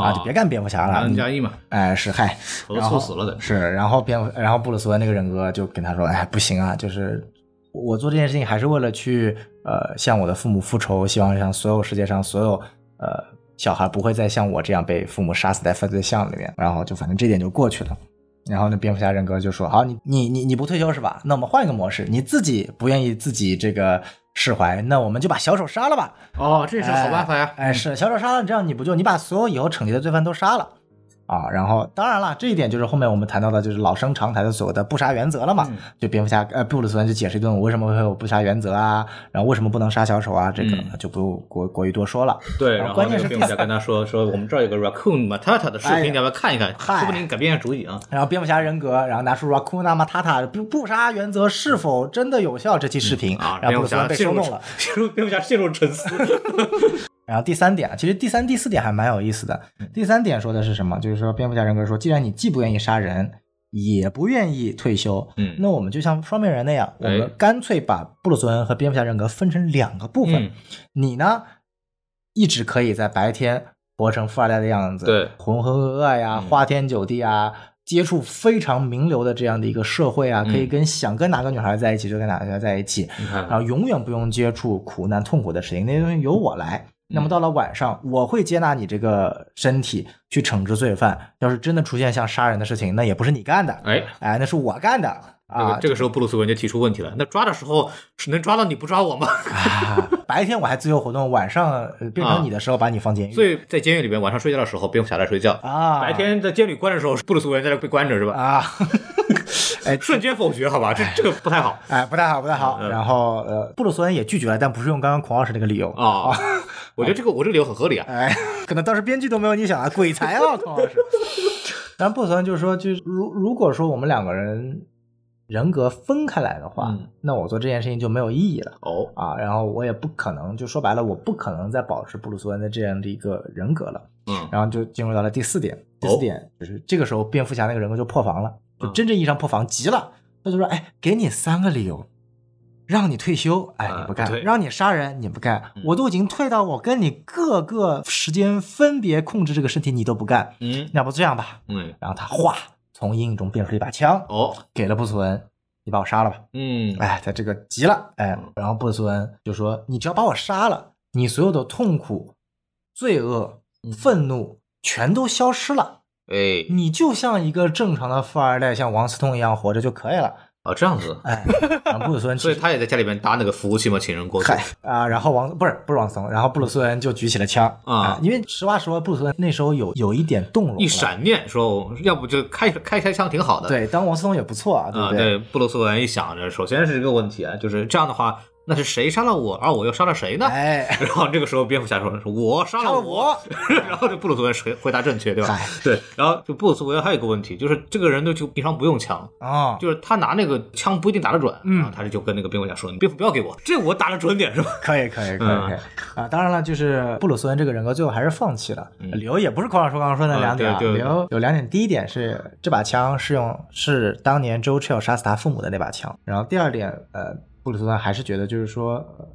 啊，就别干蝙蝠侠了。加一嘛，哎，是嗨，我都猝死了的。是，然后蝙蝠，然后布鲁斯韦那个人格就跟他说：“哎，不行啊，就是我做这件事情还是为了去呃向我的父母复仇，希望让所有世界上所有呃小孩不会再像我这样被父母杀死在犯罪巷里面。”然后就反正这点就过去了。然后那蝙蝠侠人格就说：“好，你你你你不退休是吧？那我们换一个模式，你自己不愿意自己这个释怀，那我们就把小丑杀了吧。”哦，这是好办法呀。哎，是小丑杀了，这样你不就你把所有以后惩戒的罪犯都杀了啊？然后当然了，这一点就是后面我们谈到的，就是老生常谈的所谓的不杀原则了嘛。嗯就蝙蝠侠呃布鲁斯就解释一顿我为什么会有不杀原则啊，然后为什么不能杀小丑啊，这个嗯就不过过于多说了。对，然后关键是蝙蝠侠跟他说说，我们这儿有个 Raccoon Matata 的视频，你要不要看一看？嗨说不定改变一下主意啊。然后蝙蝠侠人格，然后拿出 Raccoon Matata 不不杀原则是否真的有效这期视频，啊，然后布鲁蝙蝠侠被说动了。蝙蝠侠陷入沉思。然后第三点啊，其实第三、第四点还蛮有意思的。第三点说的是什么？就是说蝙蝠侠人格说，既然你既不愿意杀人，也不愿意退休，嗯那我们就像双面人那样，我哎们干脆把布鲁斯韦恩和蝙蝠侠人格分成两个部分。嗯你呢，一直可以在白天活成富二代的样子，对浑浑噩噩呀，嗯花天酒地啊。接触非常名流的这样的一个社会啊，可以嗯跟想跟哪个女孩在一起就跟哪个女孩在一起，然后永远不用接触苦难痛苦的事情，那些东西由我来。那么到了晚上，我会接纳你这个身体去惩治罪犯。要是真的出现像杀人的事情，那也不是你干的，哎，哎，那是我干的啊这个。时候布鲁斯韦恩就提出问题了，那抓的时候是能抓到你不抓我吗？啊白天我还自由活动，晚上呃变成你的时候把你放监狱。所以在监狱里面晚上睡觉的时候，蝙蝠侠在睡觉；啊，白天在监狱关的时候，布鲁斯韦恩在这被关着是吧？啊，哎瞬间否决，好吧，这这个不太好哎，不太好，不太好。嗯然后呃，布鲁斯韦恩也拒绝了，但不是用刚刚孔老师那个理由。啊。我觉得这个我这个理由很合理啊。哎，可能当时编剧都没有你想啊鬼才啊，孔老师。但布鲁斯就是说，就如如果说我们两个人人格分开来的话，嗯那我做这件事情就没有意义了。哦，啊，然后我也不可能，就说白了，我不可能再保持布鲁斯恩的这样的一个人格了。嗯然后就进入到了第四点，第哦四点就是这个时候蝙蝠侠那个人格就破防了，就嗯真正意义上破防，急了，他就说：“哎，给你三个理由，让你退休，哎，啊你不干；对让你杀人，你不干。嗯我都已经退到我跟你各个时间分别控制这个身体，你都不干。嗯要不这样吧？”嗯，然后他哗，从阴影中变出了一把枪，哦，给了布鲁斯恩：“你把我杀了吧。”嗯，哎，他这个急了，哎，然后布鲁斯恩就说：“你只要把我杀了，你所有的痛苦、罪恶、愤怒全都消失了，哎，你就像一个正常的富二代，像王思聪一样活着就可以了。哦，这样子”，哎，然后布鲁斯恩 所以他也在家里面搭那个服务器嘛，请人过去。嗨啊，然后王不是不是王思聪，然后布鲁斯恩就举起了枪啊因为实话实说，布鲁斯恩那时候有有一点动容，一闪念说，要不就开开开枪挺好的。对，当王思聪也不错啊，对啊，不对，布鲁斯韦恩一想着，首先是一个问题啊，就是这样的话，那是谁杀了我，而我又杀了谁呢？哎，然后这个时候蝙蝠侠说：“是我杀了我。然后这布鲁斯韦恩回回答正确，对吧嗨？对。然后就布鲁斯韦恩还有一个问题，就是这个人呢就平常不用枪，哦，就是他拿那个枪不一定打得准。嗯然后他就跟那个蝙蝠侠说：“你蝙蝠不要给我，这我打得准点是吧可以，可以，可以，嗯可以啊！当然了，就是布鲁斯恩这个人格最后还是放弃了。嗯理由也不是孔老师刚刚说的那两点啊，啊对对理由有两点。第一点是这把枪是用是当年周 Chill 杀死他父母的那把枪。然后第二点，呃，布鲁斯恩还是觉得就是说。呃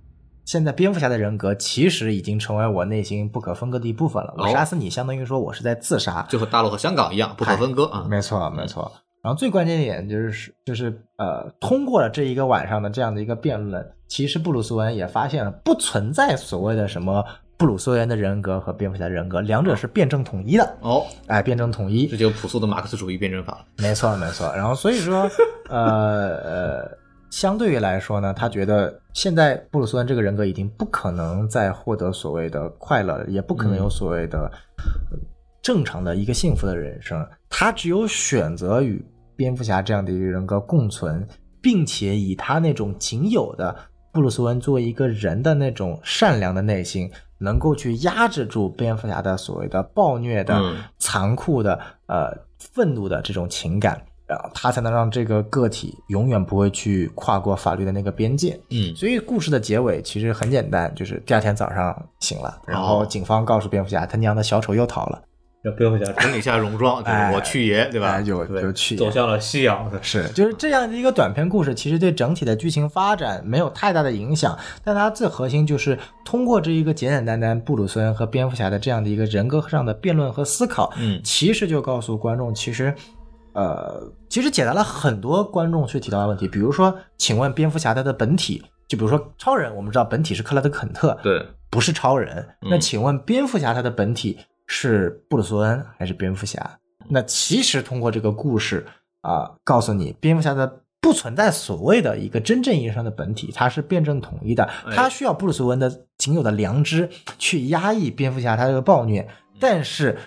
现在蝙蝠侠的人格其实已经成为我内心不可分割的一部分了。我哦杀死你，相当于说我是在自杀。？”就和大陆和香港一样，不可分割啊。没错，没错。然后最关键一点就是就是呃，通过了这一个晚上的这样的一个辩论，其实布鲁斯韦恩也发现了不存在所谓的什么布鲁斯韦恩的人格和蝙蝠侠的人格，两者是辩证统一的。哦，哎，辩证统一这，就朴素的马克思主义辩证法了。没错没错。然后所以说，呃呃，相对于来说呢，他觉得现在布鲁斯韦恩这个人格已经不可能再获得所谓的快乐，也不可能有所谓的、呃正常的一个幸福的人生。他只有选择与蝙蝠侠这样的一个人格共存，并且以他那种仅有的布鲁斯韦恩作为一个人的那种善良的内心，能够去压制住蝙蝠侠的所谓的暴虐的、嗯残酷的、呃愤怒的这种情感。然后他才能让这个个体永远不会去跨过法律的那个边界。嗯，所以故事的结尾其实很简单，就是第二天早上醒了，然后哦警方告诉蝙蝠侠，他娘的小丑又逃了。让蝙蝠侠 整理一下戎装，就是哎我去爷，对吧？哎有对有去走向了夕阳。是，就是这样的一个短篇故事，其实对整体的剧情发展没有太大的影响，但它最核心就是通过这一个简简单单布鲁斯恩和蝙蝠侠的这样的一个人格上的辩论和思考，嗯其实就告诉观众，其实，呃，其实解答了很多观众去提到的问题，比如说，请问蝙蝠侠他的本体，就比如说超人，我们知道本体是克莱德肯特，对，不是超人。嗯那请问蝙蝠侠他的本体是布鲁斯恩还是蝙蝠侠？那其实通过这个故事啊、告诉你蝙蝠侠的不存在所谓的一个真正意义上的本体，它是辩证统一的，哎它需要布鲁斯恩的仅有的良知去压抑蝙蝠侠他这个暴虐，但是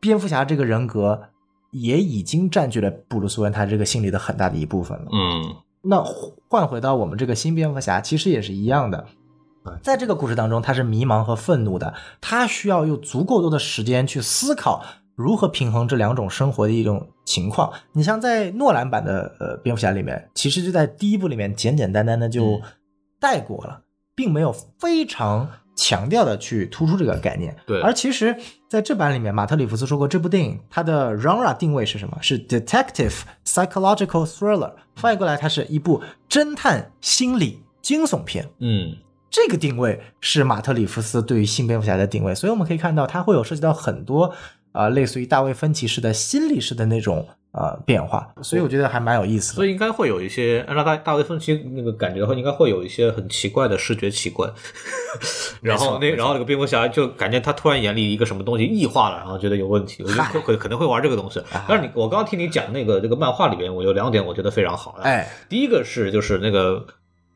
蝙蝠侠这个人格也已经占据了布鲁斯恩他这个心里的很大的一部分了。嗯那换回到我们这个新蝙蝠侠，其实也是一样的。在这个故事当中，他是迷茫和愤怒的，他需要有足够多的时间去思考如何平衡这两种生活的一种情况。你像在诺兰版的呃蝙蝠侠里面，其实就在第一部里面简简单单的就嗯带过了，并没有非常强调的去突出这个概念。对而其实在这版里面，马特里夫斯说过，这部电影它的 genre 定位是什么？是 detective psychological thriller，翻译过来，它是一部侦探心理惊悚片。嗯这个定位是马特里夫斯对于新蝙蝠侠的定位，所以我们可以看到，它会有涉及到很多啊、呃类似于大卫芬奇式的心理式的那种呃变化，所以我觉得还蛮有意思的。所以应该会有一些按照大大卫芬奇那个感觉的话，应该会有一些很奇怪的视觉奇观。然后那然后那个蝙蝠侠就感觉他突然眼里一个什么东西异化了，然后觉得有问题，我觉得嗨会可能会玩这个东西。但是你我刚刚听你讲那个这个漫画里边，我有两点我觉得非常好的。哎，第一个是就是那个。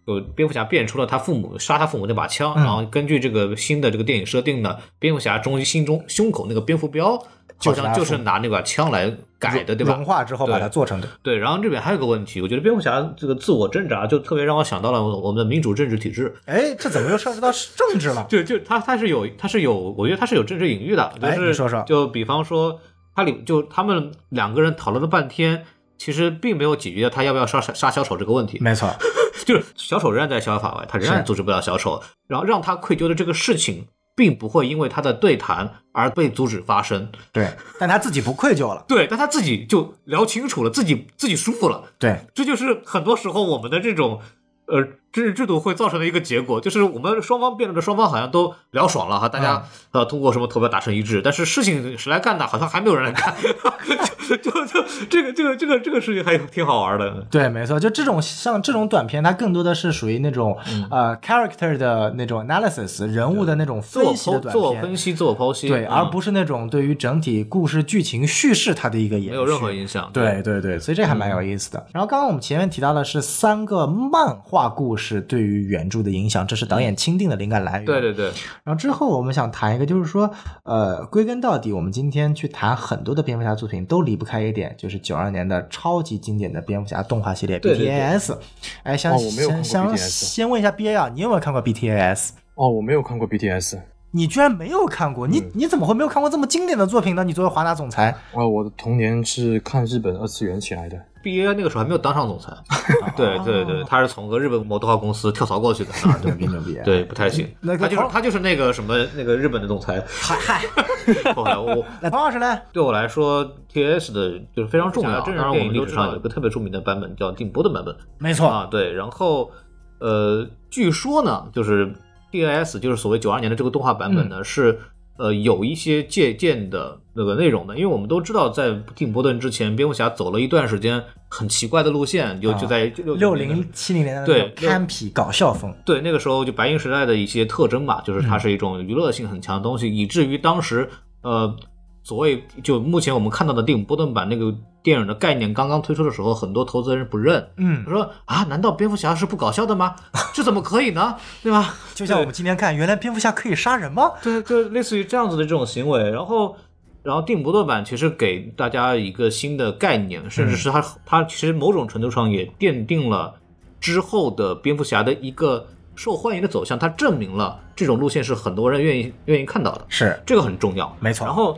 有蝙蝠侠变出了他父母杀他父母那把枪，嗯然后根据这个新的这个电影设定呢，蝙蝠侠终于心中胸口那个蝙蝠标，好像就像就是拿那把枪来改的，对吧？融化之后把它做成的。对，然后这边还有个问题，我觉得蝙蝠侠这个自我挣扎就特别让我想到了我们的民主政治体制，哎，这怎么又涉及到政治了？对 就他他是有他是有，我觉得他是有政治隐喻的，就是哎你说说就比方说他里就他们两个人讨论了半天，其实并没有解决他要不要杀杀杀小丑这个问题。没错，就是小丑仍然在逍遥法外，他仍然阻止不了小丑，然后让他愧疚的这个事情，并不会因为他的对谈而被阻止发生。对，但他自己不愧疚了。对，但他自己就聊清楚了，自己自己舒服了。对，这就是很多时候我们的这种呃知识制度会造成的一个结果，就是我们双方辩论的双方好像都聊爽了哈，大家、呃通过什么投票达成一致，但是事情谁来干的，好像还没有人来干，就就就这个这个这个这个事情还挺好玩的。对，没错，就这种像这种短片，它更多的是属于那种、呃 character 的那种 analysis 人物的那种分析的剖自我短片。分析、自我剖析，对，嗯而不是那种对于整体故事剧情叙事它的一个延续，没有任何影响。对对对，所以这还蛮有意思的。然后刚刚我们前面提到的是三个漫画故事对于原著的影响，这是导演钦定的灵感来源。对对对，然后之后我们想谈一个，就是说，呃，归根到底，我们今天去谈很多的蝙蝠侠作品，都离不开一点，就是九二年的超级经典的蝙蝠侠动画系列对对对 BTAS。哎，想想想先问一下 BA 啊，你有没有看过 BTAS？哦，我没有看过 BTS。你居然没有看过，你你怎么会没有看过这么经典的作品呢？你作为华纳总裁，哦，我的童年是看日本二次元起来的。毕业那个时候还没有当上总裁，对对对，他是从个日本某动画公司跳槽过去的啊，对牛逼牛逼！对，不太行。那个他就是他就是那个什么那个日本的总裁。嗨嗨，后来我那唐老师呢？对我来说，T S 的就是非常重要。真人当然，我们历史上有一个特别著名的版本叫定波的版本没错，啊，对。然后呃，据说呢，就是 T S 就是所谓九二年的这个动画版本呢、是。呃，有一些借鉴的那个内容的，因为我们都知道，在蒂姆·波顿之前，蝙蝠侠走了一段时间很奇怪的路线，就就在六零七零年代的对那种憨痞搞笑风，对，那个时候就白银时代的一些特征吧，就是它是一种娱乐性很强的东西，以至于当时呃，所谓就目前我们看到的蒂姆波顿版那个电影的概念刚刚推出的时候，很多投资人不认，嗯他，说啊，难道蝙蝠侠是不搞笑的吗？这怎么可以呢？对吧？就像我们今天看，原来蝙蝠侠可以杀人吗？对，就类似于这样子的这种行为，然后。然后电影波顿版其实给大家一个新的概念，甚至是它它其实某种程度上也奠定了之后的蝙蝠侠的一个受欢迎的走向，它证明了这种路线是很多人愿意愿意看到的，是，这个很重要。没错然后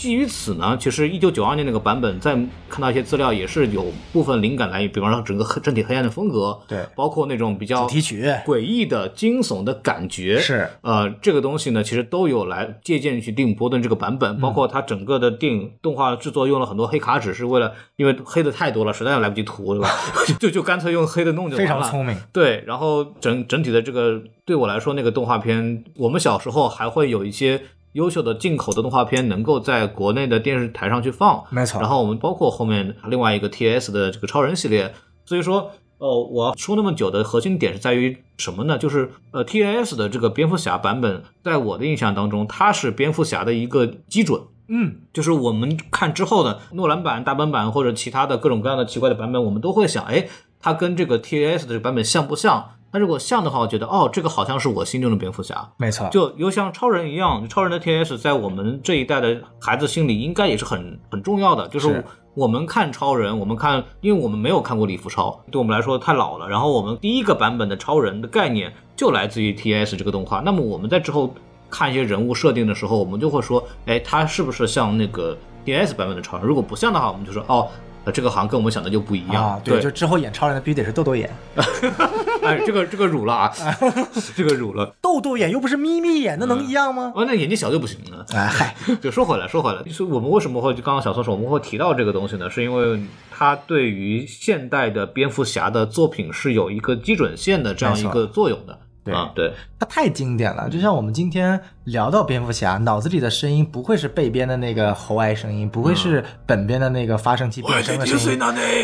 基于此呢，其实一九九二年那个版本，在看到一些资料，也是有部分灵感来源，比方说整个黑整体黑暗的风格，对包括那种比较主题曲诡异的惊悚的感觉，是呃，这个东西呢，其实都有来借鉴去电影波顿这个版本，包括它整个的电影动画制作用了很多黑卡纸，是为了因为黑的太多了，实在来不及涂，对吧？就就干脆用黑的弄就完非。常聪明。对，然后整整体的这个对我来说，那个动画片，我们小时候还会有一些优秀的进口的动画片能够在国内的电视台上去放，没错然后我们包括后面另外一个 TS 的这个超人系列，所以说。呃，我要说那么久的核心点是在于什么呢？就是呃，TAS 的这个蝙蝠侠版本，在我的印象当中，它是蝙蝠侠的一个基准。嗯，就是我们看之后的诺兰版、大本版或者其他的各种各样的奇怪的版本，我们都会想，哎，它跟这个 TAS 的这个版本像不像？那如果像的话，我觉得哦，这个好像是我心中的蝙蝠侠，没错，就又像超人一样，超人的 TAS 在我们这一代的孩子心里应该也是很很重要的，就是是我们看超人，我们看，因为我们没有看过李福超，对我们来说太老了。然后我们第一个版本的超人的概念就来自于 TAS 这个动画。那么我们在之后看一些人物设定的时候，我们就会说，哎，他是不是像那个 TAS 版本的超人？如果不像的话，我们就说，哦，呃这个好像跟我们想的就不一样。啊，对，就之后演超人的必须得是豆豆眼，哎，这个这个辱了啊，这个辱了。豆豆眼又不是眯眯眼，那能一样吗？哦，那眼睛小就不行了。哎嗨，就说回来，说回来，就是我们为什么会就刚刚小松说我们会提到这个东西呢？是因为它对于现代的蝙蝠侠的作品是有一个基准线的这样一个作用的。对。啊，对，它太经典了，就像我们今天聊到蝙蝠侠，脑子里的声音不会是背边的那个喉癌声音，不会是本边的那个发声器变声的声音。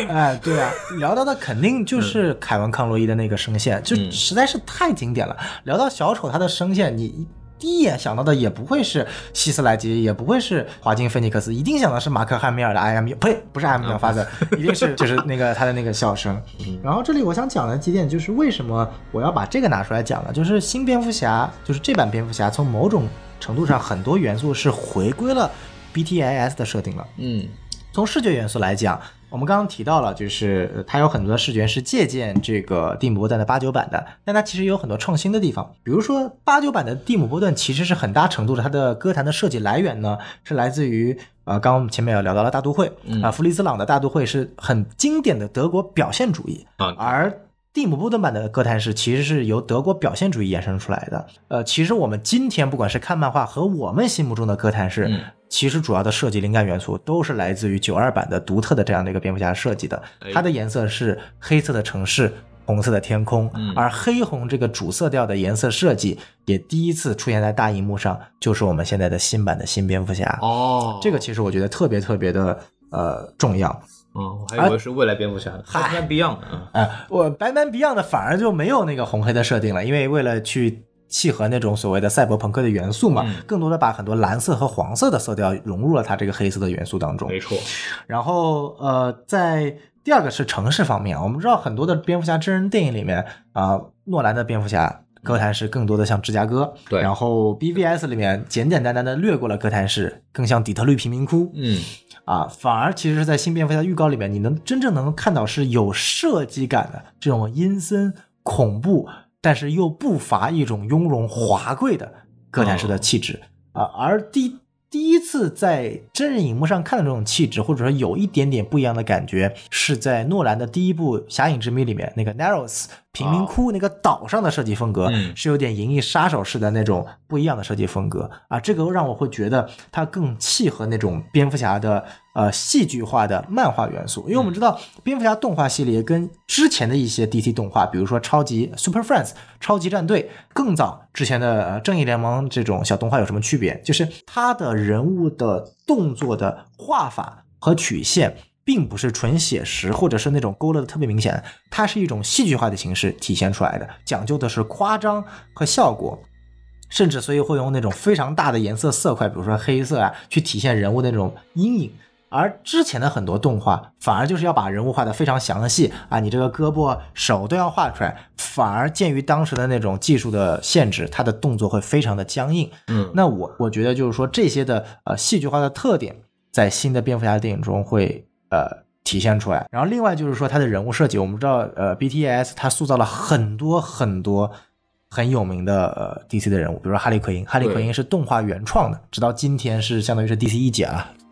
哎，对啊，聊到的肯定就是凯文·康洛伊的那个声线，就嗯。实在是太经典了。聊到小丑他的声线，你第一眼想到的也不会是希斯莱杰，也不会是华金·菲尼克斯，一定想到是马克·汉密尔的《I am You》，呸，不是《I am Your Father》，一定是 就是那个他的那个笑声。然后这里我想讲的几点就是为什么我要把这个拿出来讲呢？就是新蝙蝠侠，就是这版蝙蝠侠，从某种程度上很多元素是回归了 BTIS 的设定了。嗯，从视觉元素来讲，我们刚刚提到了，就是呃它有很多的视觉是借鉴这个蒂姆·波顿的八九版的，但它其实有很多创新的地方。比如说，八九版的蒂姆·波顿其实是很大程度的它的歌坛的设计来源呢，是来自于呃，刚刚我们前面也聊到了大都会啊、弗里兹朗的大都会是很经典的德国表现主义，嗯，而蒂姆·波顿版的哥谭市其实是由德国表现主义衍生出来的。呃，其实我们今天不管是看漫画和我们心目中的哥谭市，嗯其实主要的设计灵感元素都是来自于九二版的独特的这样的一个蝙蝠侠设计的哎。它的颜色是黑色的城市。红色的天空，嗯而黑红这个主色调的颜色设计也第一次出现在大荧幕上，就是我们现在的新版的新蝙蝠侠。哦，这个其实我觉得特别特别的呃重要。嗯，我还以为是未来蝙蝠侠的嗨，Batman Beyond，啊哎，我白 a Beyond 的反而就没有那个红黑的设定了，因为为了去契合那种所谓的赛博朋克的元素嘛，嗯更多的把很多蓝色和黄色的色调融入了它这个黑色的元素当中。没错，然后呃，在第二个是城市方面，我们知道很多的蝙蝠侠真人电影里面啊、诺兰的蝙蝠侠。哥谭市更多的像芝加哥，对。然后 BVS 里面简简单单的略过了哥谭市，更像底特律贫民窟，嗯，啊，反而其实是在新蝙蝠侠预告里面，你能真正能够看到是有设计感的这种阴森恐怖，但是又不乏一种雍容华贵的哥谭市的气质、啊。而第第一次在真人荧幕上看到这种气质，或者说有一点点不一样的感觉，是在诺兰的第一部《侠影之谜》里面那个 Narrows 贫民窟那个岛上的设计风格，嗯。是有点银翼杀手式的那种不一样的设计风格。啊，这个让我会觉得它更契合那种蝙蝠侠的呃戏剧化的漫画元素，因为我们知道蝙蝠侠动画系列跟之前的一些 DC 动画，比如说超级 Super Friends 超级战队，更早之前的呃正义联盟这种小动画有什么区别？就是它的人物的动作的画法和曲线。并不是纯写实，或者是那种勾勒的特别明显，它是一种戏剧化的形式体现出来的，讲究的是夸张和效果，甚至所以会用那种非常大的颜色色块，比如说黑色啊，去体现人物的那种阴影。而之前的很多动画反而就是要把人物画的非常详细啊，你这个胳膊、手都要画出来，反而鉴于当时的那种技术的限制，它的动作会非常的僵硬。嗯，那我我觉得就是说这些的呃戏剧化的特点，在新的蝙蝠侠电影中会呃体现出来。然后另外就是说它的人物设计，我们知道呃 BTS 它塑造了很多很多很有名的呃 DC 的人物，比如说哈利奎因，哈利奎因是动画原创的，直到今天是相当于是 DC 一姐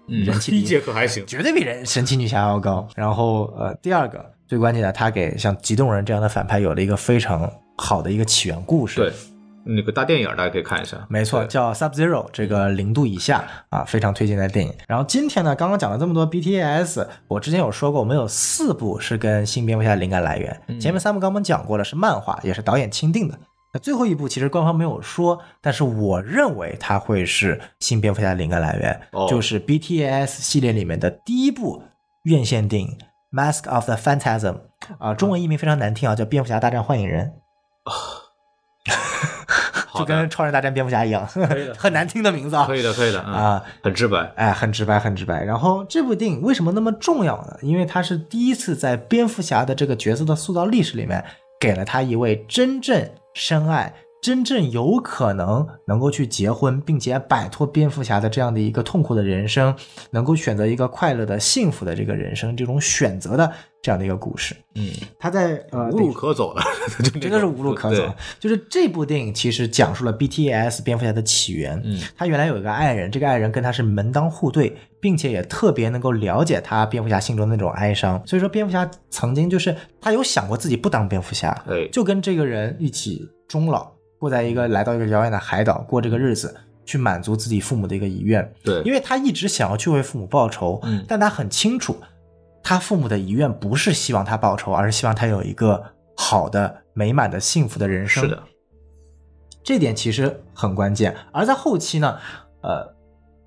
了，人气第一节课还行，绝对比人神奇女侠要高。然后呃第二个最关键的，他给像极冻人这样的反派有了一个非常好的一个起源故事。对，那个大电影大家可以看一下，没错，叫 Sub Zero，这个零度以下啊，非常推荐的电影。然后今天呢，刚刚讲了这么多 BTS，我之前有说过，我们有四部是跟新蝙蝠侠的灵感来源，前面三部刚刚讲过了，是漫画，也是导演钦定的。那最后一部其实官方没有说，但是我认为它会是新蝙蝠侠的灵感来源，哦就是 BTS 系列里面的第一部院线电影《Mask of the Phantasm》啊，中文译名非常难听啊，叫《蝙蝠侠大战幻影人》。就跟超人大战蝙蝠侠一样，很难听的名字啊可以的，可以的，嗯啊，很直白，哎，很直白，很直白。然后这部电影为什么那么重要呢？因为它是第一次在蝙蝠侠的这个角色的塑造历史里面，给了他一位真正深爱、真正有可能能够去结婚，并且摆脱蝙蝠侠的这样的一个痛苦的人生，能够选择一个快乐的、幸福的这个人生，这种选择的这样的一个故事。嗯，他在呃无路可走了，真的是无路可走。就是这部电影其实讲述了 BTS 蝙蝠侠的起源。嗯，他原来有一个爱人，这个爱人跟他是门当户对，并且也特别能够了解他蝙蝠侠心中的那种哀伤。所以说，蝙蝠侠曾经就是他有想过自己不当蝙蝠侠，哎，就跟这个人一起终老，过在一个来到一个遥远的海岛过这个日子。去满足自己父母的一个遗愿，对，因为他一直想要去为父母报仇，嗯但他很清楚，他父母的遗愿不是希望他报仇，而是希望他有一个好的、美满的、幸福的人生。是的，这点其实很关键。而在后期呢，呃，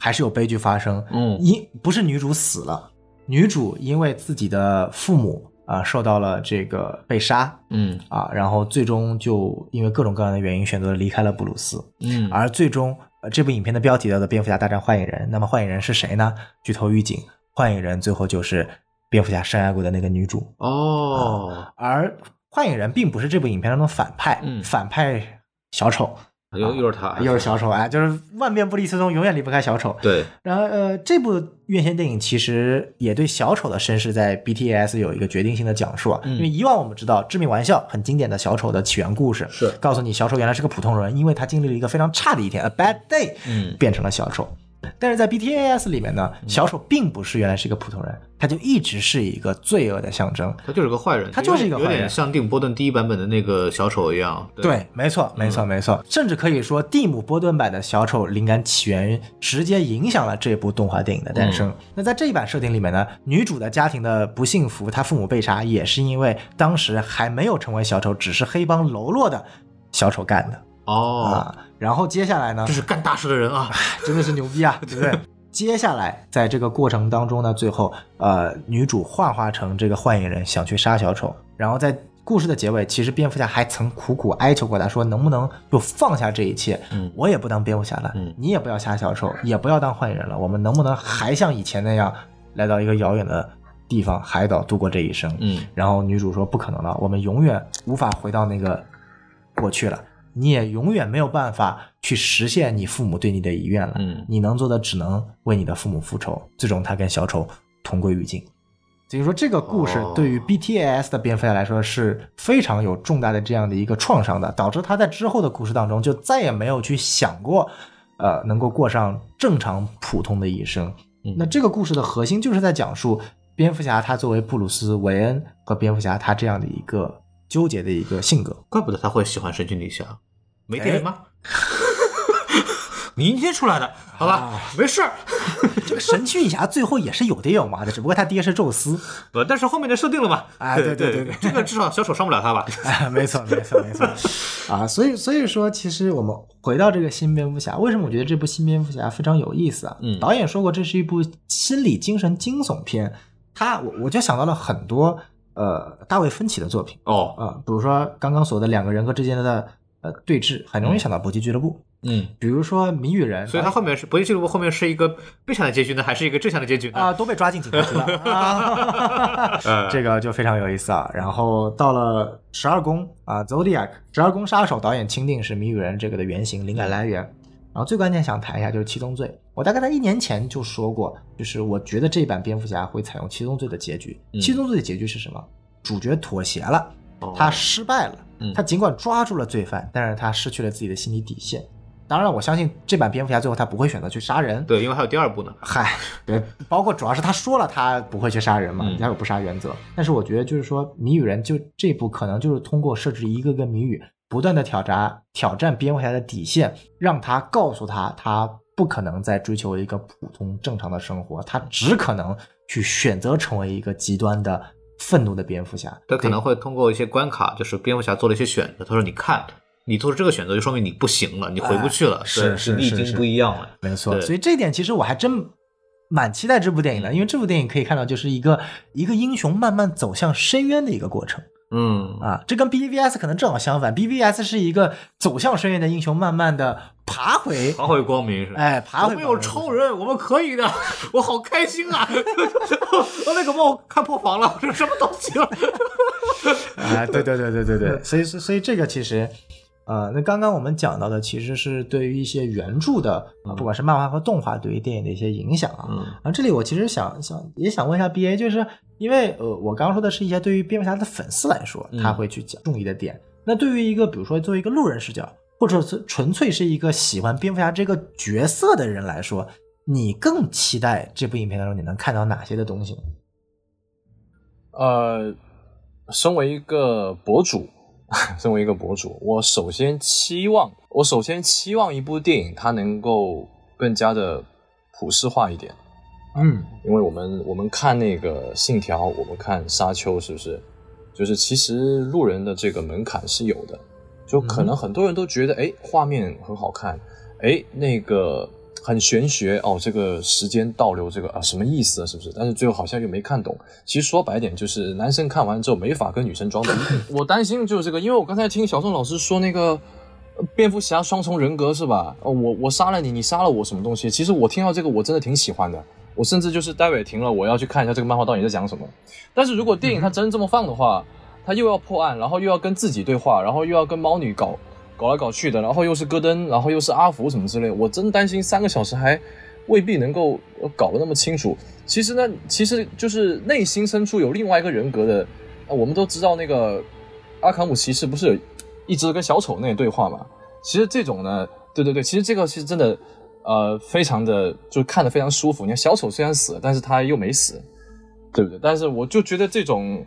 还是有悲剧发生。嗯因不是女主死了，女主因为自己的父母啊、受到了这个被杀嗯啊，然后最终就因为各种各样的原因选择离开了布鲁斯。嗯，而最终，呃，这部影片的标题叫做《蝙蝠侠大战幻影人》。那么幻影人是谁呢？剧透预警，幻影人最后就是蝙蝠侠深爱过的那个女主。哦，而幻影人并不是这部影片当中的反派，嗯反派小丑又又是他，又是小丑，哎，就是万变不离其宗，永远离不开小丑。对，然后呃，这部院线电影其实也对小丑的身世在 BTS 有一个决定性的讲述啊。因为以往我们知道《致命玩笑》很经典的小丑的起源故事，是告诉你小丑原来是个普通人，因为他经历了一个非常差的一天，a bad day，嗯变成了小丑。但是在 BTS 里面呢，小丑并不是原来是一个普通人，他就一直是一个罪恶的象征。他就是个坏人，他就是一个坏人有点像蒂姆·波顿第一版本的那个小丑一样。对，没错，没错，没错，甚至可以说，蒂姆·波顿版的小丑灵感起源直接影响了这部动画电影的诞生。那在这一版设定里面呢，女主的家庭的不幸福，她父母被杀，也是因为当时还没有成为小丑，只是黑帮喽啰的小丑干的哦，啊。然后接下来呢这，是干大事的人啊！真的是牛逼啊，对不对？接下来，在这个过程当中呢，最后，呃，女主幻化成这个幻影人，想去杀小丑。然后在故事的结尾，其实蝙蝠侠还曾苦苦哀求过他，说能不能就放下这一切，嗯我也不当蝙蝠侠了，嗯你也不要杀小丑，也不要当幻影人了，我们能不能还像以前那样，来到一个遥远的地方海岛度过这一生？嗯，然后女主说不可能了，我们永远无法回到那个过去了，你也永远没有办法去实现你父母对你的遗愿了。嗯你能做的只能为你的父母复仇。最终，他跟小丑同归于尽。所以说，这个故事哦对于 BTS 的蝙蝠侠来说是非常有重大的这样的一个创伤的，导致他在之后的故事当中就再也没有去想过，呃，能够过上正常普通的一生。嗯那这个故事的核心就是在讲述蝙蝠侠他作为布鲁斯·韦恩和蝙蝠侠他这样的一个纠结的一个性格。怪不得他会喜欢神奇女侠，没电哎影吗？明天出来的，好吧，啊没事儿。这个神奇女侠最后也是有爹有妈的，只不过他爹是宙斯。不，但是后面的设定了嘛？哎对对对对对对这个至少小丑伤不了他吧？哎，没错，没错，没错，啊，所以所以说，其实我们回到这个新蝙蝠侠，为什么我觉得这部新蝙蝠侠非常有意思啊？嗯导演说过这是一部心理精神惊悚片，他我我就想到了很多呃大卫芬奇的作品哦，啊、比如说刚刚说的两个人格之间的呃对峙，很容易想到搏击俱乐部，嗯，比如说谜语人，所以他后面是搏击俱乐部后面是一个悲惨的结局呢，还是一个正向的结局呢？啊、都被抓进警察局了 这个就非常有意思啊。然后到了十二宫啊，Zodiac 十二宫杀手导演钦定是谜语人这个的原型灵感来源。然后最关键想谈一下就是七宗罪，我大概在一年前就说过，就是我觉得这版蝙蝠侠会采用七宗罪的结局。嗯七宗罪的结局是什么？主角妥协了，哦他失败了嗯，他尽管抓住了罪犯，但是他失去了自己的心理底线。当然，我相信这版蝙蝠侠最后他不会选择去杀人，对，因为还有第二部呢。嗨，对，包括主要是他说了他不会去杀人嘛，嗯他有不杀原则。但是我觉得就是说，谜语人就这部可能就是通过设置一个个谜语，不断的挑战挑战蝙蝠侠的底线，让他告诉他他不可能再追求一个普通正常的生活，他只可能去选择成为一个极端的愤怒的蝙蝠侠。他可能会通过一些关卡，就是蝙蝠侠做了一些选择。他说：“你看，你做出这个选择，就说明你不行了，你回不去了，哎是对你已经是是是不一样了。没错，所以这一点其实我还真蛮期待这部电影的，因为这部电影可以看到就是一个一个英雄慢慢走向深渊的一个过程。”嗯，啊，这跟 BVS 可能正好相反，BVS 是一个走向深渊的英雄，慢慢的爬回，爬回光明是吧？哎，爬回。我们有超。人，我们可以的，我好开心啊！我那个帮我看破防了，这什么东西了？啊，对对对对对对，所以所以所以这个其实，呃，那刚刚我们讲到的其实是对于一些原著的，啊不管是漫画和动画对于电影的一些影响啊。嗯然后这里我其实想想也想问一下 BA，就是因为呃，我刚刚说的是一些对于蝙蝠侠的粉丝来说，嗯他会去讲注意的点。那对于一个比如说作为一个路人视角，或者是纯粹是一个喜欢蝙蝠侠这个角色的人来说，你更期待这部影片当中你能看到哪些的东西？呃，身为一个博主，身为一个博主，我首先期望，我首先期望一部电影它能够更加的普世化一点。嗯因为我们我们看那个《信条》，我们看《沙丘》，是不是？就是其实路人的这个门槛是有的，就可能很多人都觉得，哎，画面很好看，哎，那个很玄学哦，这个时间倒流，这个啊什么意思啊？是不是？但是最后好像又没看懂。其实说白点，就是男生看完之后没法跟女生装懂。我担心的就是这个，因为我刚才听小宋老师说那个。蝙蝠侠双重人格是吧？哦，我我杀了你，你杀了我，什么东西？其实我听到这个，我真的挺喜欢的。我甚至就是待会停了，我要去看一下这个漫画到底在讲什么。但是如果电影它真这么放的话，它又要破案，然后又要跟自己对话，然后又要跟猫女搞搞来搞去的，然后又是戈登，然后又是阿福什么之类，我真担心三个小时还未必能够搞得那么清楚。其实呢，其实就是内心深处有另外一个人格的。我们都知道那个阿卡姆骑士不是有一直跟小丑那对话嘛？其实这种呢，对对对，其实这个是真的呃，非常的就看得非常舒服。你看小丑虽然死了，但是他又没死，对不对？但是我就觉得这种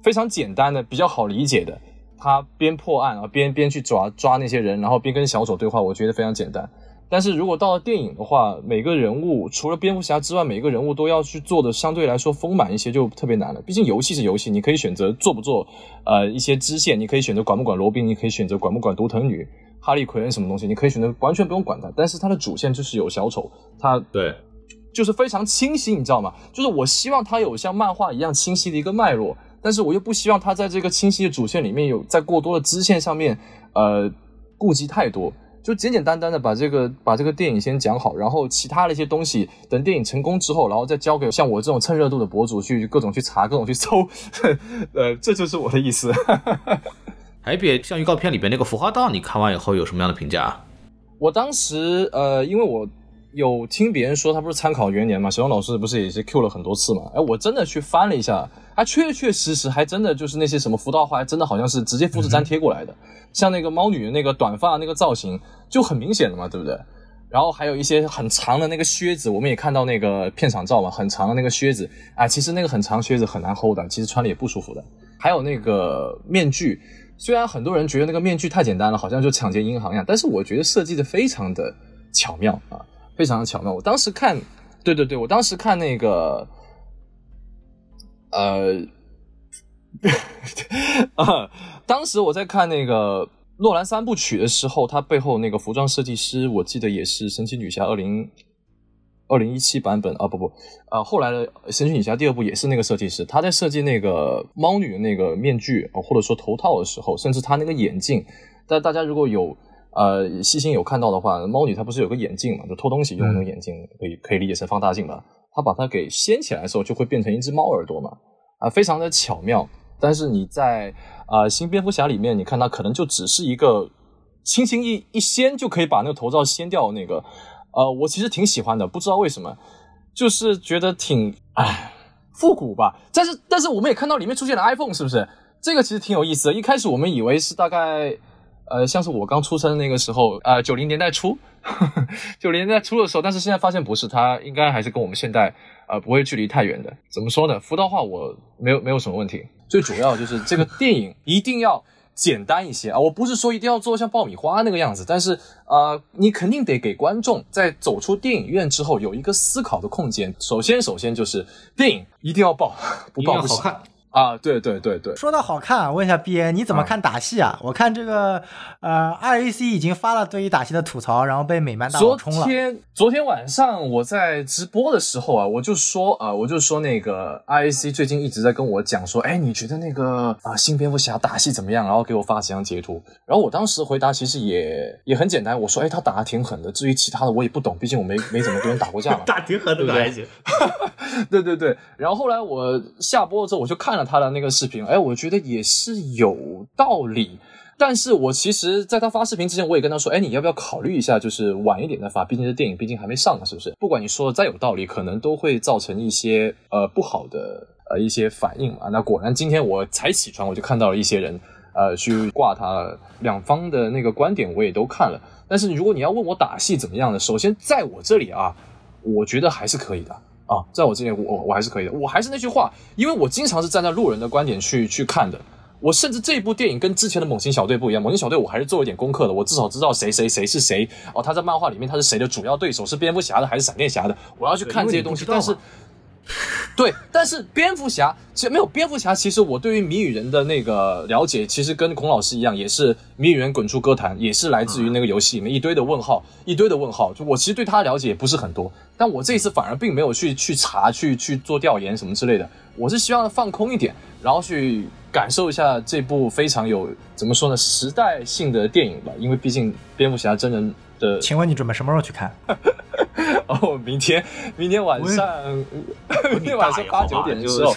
非常简单的、比较好理解的，他边破案啊，边边去抓抓那些人，然后边跟小丑对话，我觉得非常简单。但是如果到了电影的话，每个人物除了蝙蝠侠之外，每个人物都要去做的相对来说丰满一些，就特别难了。毕竟游戏是游戏，你可以选择做不做，呃，一些支线，你可以选择管不管罗宾，你可以选择管不管独藤女、哈利奎恩什么东西，你可以选择完全不用管它。但是它的主线就是有小丑，它对，就是非常清晰，你知道吗？就是我希望它有像漫画一样清晰的一个脉络，但是我又不希望它在这个清晰的主线里面有在过多的支线上面，呃，顾及太多。就简简单单的把这个把这个电影先讲好，然后其他的一些东西等电影成功之后，然后再交给像我这种蹭热度的博主去各种去查，各种去搜，呃，这就是我的意思。还别像预告片里边那个浮化道，你看完以后有什么样的评价？我当时呃，因为我。有听别人说他不是参考元年嘛？小王老师不是也是 Q 了很多次嘛？哎，我真的去翻了一下，他确确实实还真的就是那些什么福道画，真的好像是直接复制粘贴过来的。像那个猫女的那个短发那个造型就很明显的嘛，对不对？然后还有一些很长的那个靴子，我们也看到那个片场照嘛，很长的那个靴子啊，其实那个很长靴子很难 hold 的，其实穿了也不舒服的。还有那个面具，虽然很多人觉得那个面具太简单了，好像就抢劫银行一样，但是我觉得设计的非常的巧妙啊。非常的巧妙。我当时看，对对对，我当时看那个，呃，啊，当时我在看那个诺兰三部曲的时候，他背后那个服装设计师，我记得也是神奇女侠二零二零一七版本啊，不不，啊，后来的神奇女侠第二部也是那个设计师，他在设计那个猫女的那个面具或者说头套的时候，甚至他那个眼镜，但大家如果有。呃，细心有看到的话，猫女她不是有个眼镜嘛？就偷东西用那个眼镜，可以可以理解成放大镜吧？它把它给掀起来的时候，就会变成一只猫耳朵嘛？啊，非常的巧妙。但是你在啊新蝙蝠侠里面，你看它可能就只是一个轻轻一一掀就可以把那个头罩掀掉那个。呃，我其实挺喜欢的，不知道为什么，就是觉得挺唉复古吧。但是但是我们也看到里面出现了 iPhone，是不是？这个其实挺有意思的。一开始我们以为是大概。呃，像是我刚出生那个时候，呃，九零年代初，九零年代初的时候，但是现在发现不是，它应该还是跟我们现代呃不会距离太远的。怎么说呢？浮道话我没有没有什么问题，最主要就是这个电影一定要简单一些啊！我不是说一定要做像爆米花那个样子，但是呃，你肯定得给观众在走出电影院之后有一个思考的空间。首先，首先就是电影一定要爆，不爆不好看。啊，对对对对，说到好看，问一下 B A，你怎么看打戏啊？我看这个，呃，R A C 已经发了对于打戏的吐槽，然后被美漫大佬冲了。昨天昨天晚上我在直播的时候啊，我就说啊，我就说那个 R A C 最近一直在跟我讲说，哎，你觉得那个啊新蝙蝠侠打戏怎么样？然后给我发几张截图，然后我当时回答其实也也很简单，我说，哎，他打的挺狠的。至于其他的我也不懂，毕竟我没没怎么跟人打过架嘛。打挺狠的还行。对对对，然后后来我下播了之后，我就看了他的那个视频，哎，我觉得也是有道理。但是我其实在他发视频之前，我也跟他说，哎，你要不要考虑一下，就是晚一点再发，毕竟这电影毕竟还没上呢，是不是？不管你说的再有道理，可能都会造成一些呃不好的呃一些反应嘛。那果然今天我才起床，我就看到了一些人呃去挂他，两方的那个观点我也都看了。但是如果你要问我打戏怎么样呢？首先在我这里啊，我觉得还是可以的。啊，在我这边，我我还是可以的。我还是那句话，因为我经常是站在路人的观点去去看的。我甚至这部电影跟之前的《猛禽小队》不一样，《猛禽小队》我还是做了点功课的，我至少知道谁谁谁是谁。哦，他在漫画里面他是谁的主要对手，是蝙蝠侠的还是闪电侠的？我要去看这些东西，但是。对，但是蝙蝠侠其实没有蝙蝠侠。其实我对于谜语人的那个了解，其实跟孔老师一样，也是谜语人滚出歌坛，也是来自于那个游戏里面一堆的问号，一堆的问号。就我其实对他了解也不是很多，但我这一次反而并没有去去查、去去做调研什么之类的。我是希望放空一点，然后去感受一下这部非常有怎么说呢时代性的电影吧。因为毕竟蝙蝠侠真人的，请问你准备什么时候去看？哦，明天，明天晚上，明天晚上八九点的时候，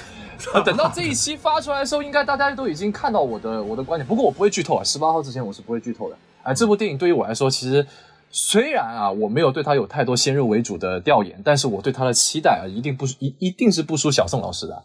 等到这一期发出来的时候，应该大家都已经看到我的我的观点。不过我不会剧透啊，十八号之前我是不会剧透的。啊、这部电影对于我来说，其实虽然啊我没有对他有太多先入为主的调研，但是我对他的期待啊一定不一一定是不输小宋老师的。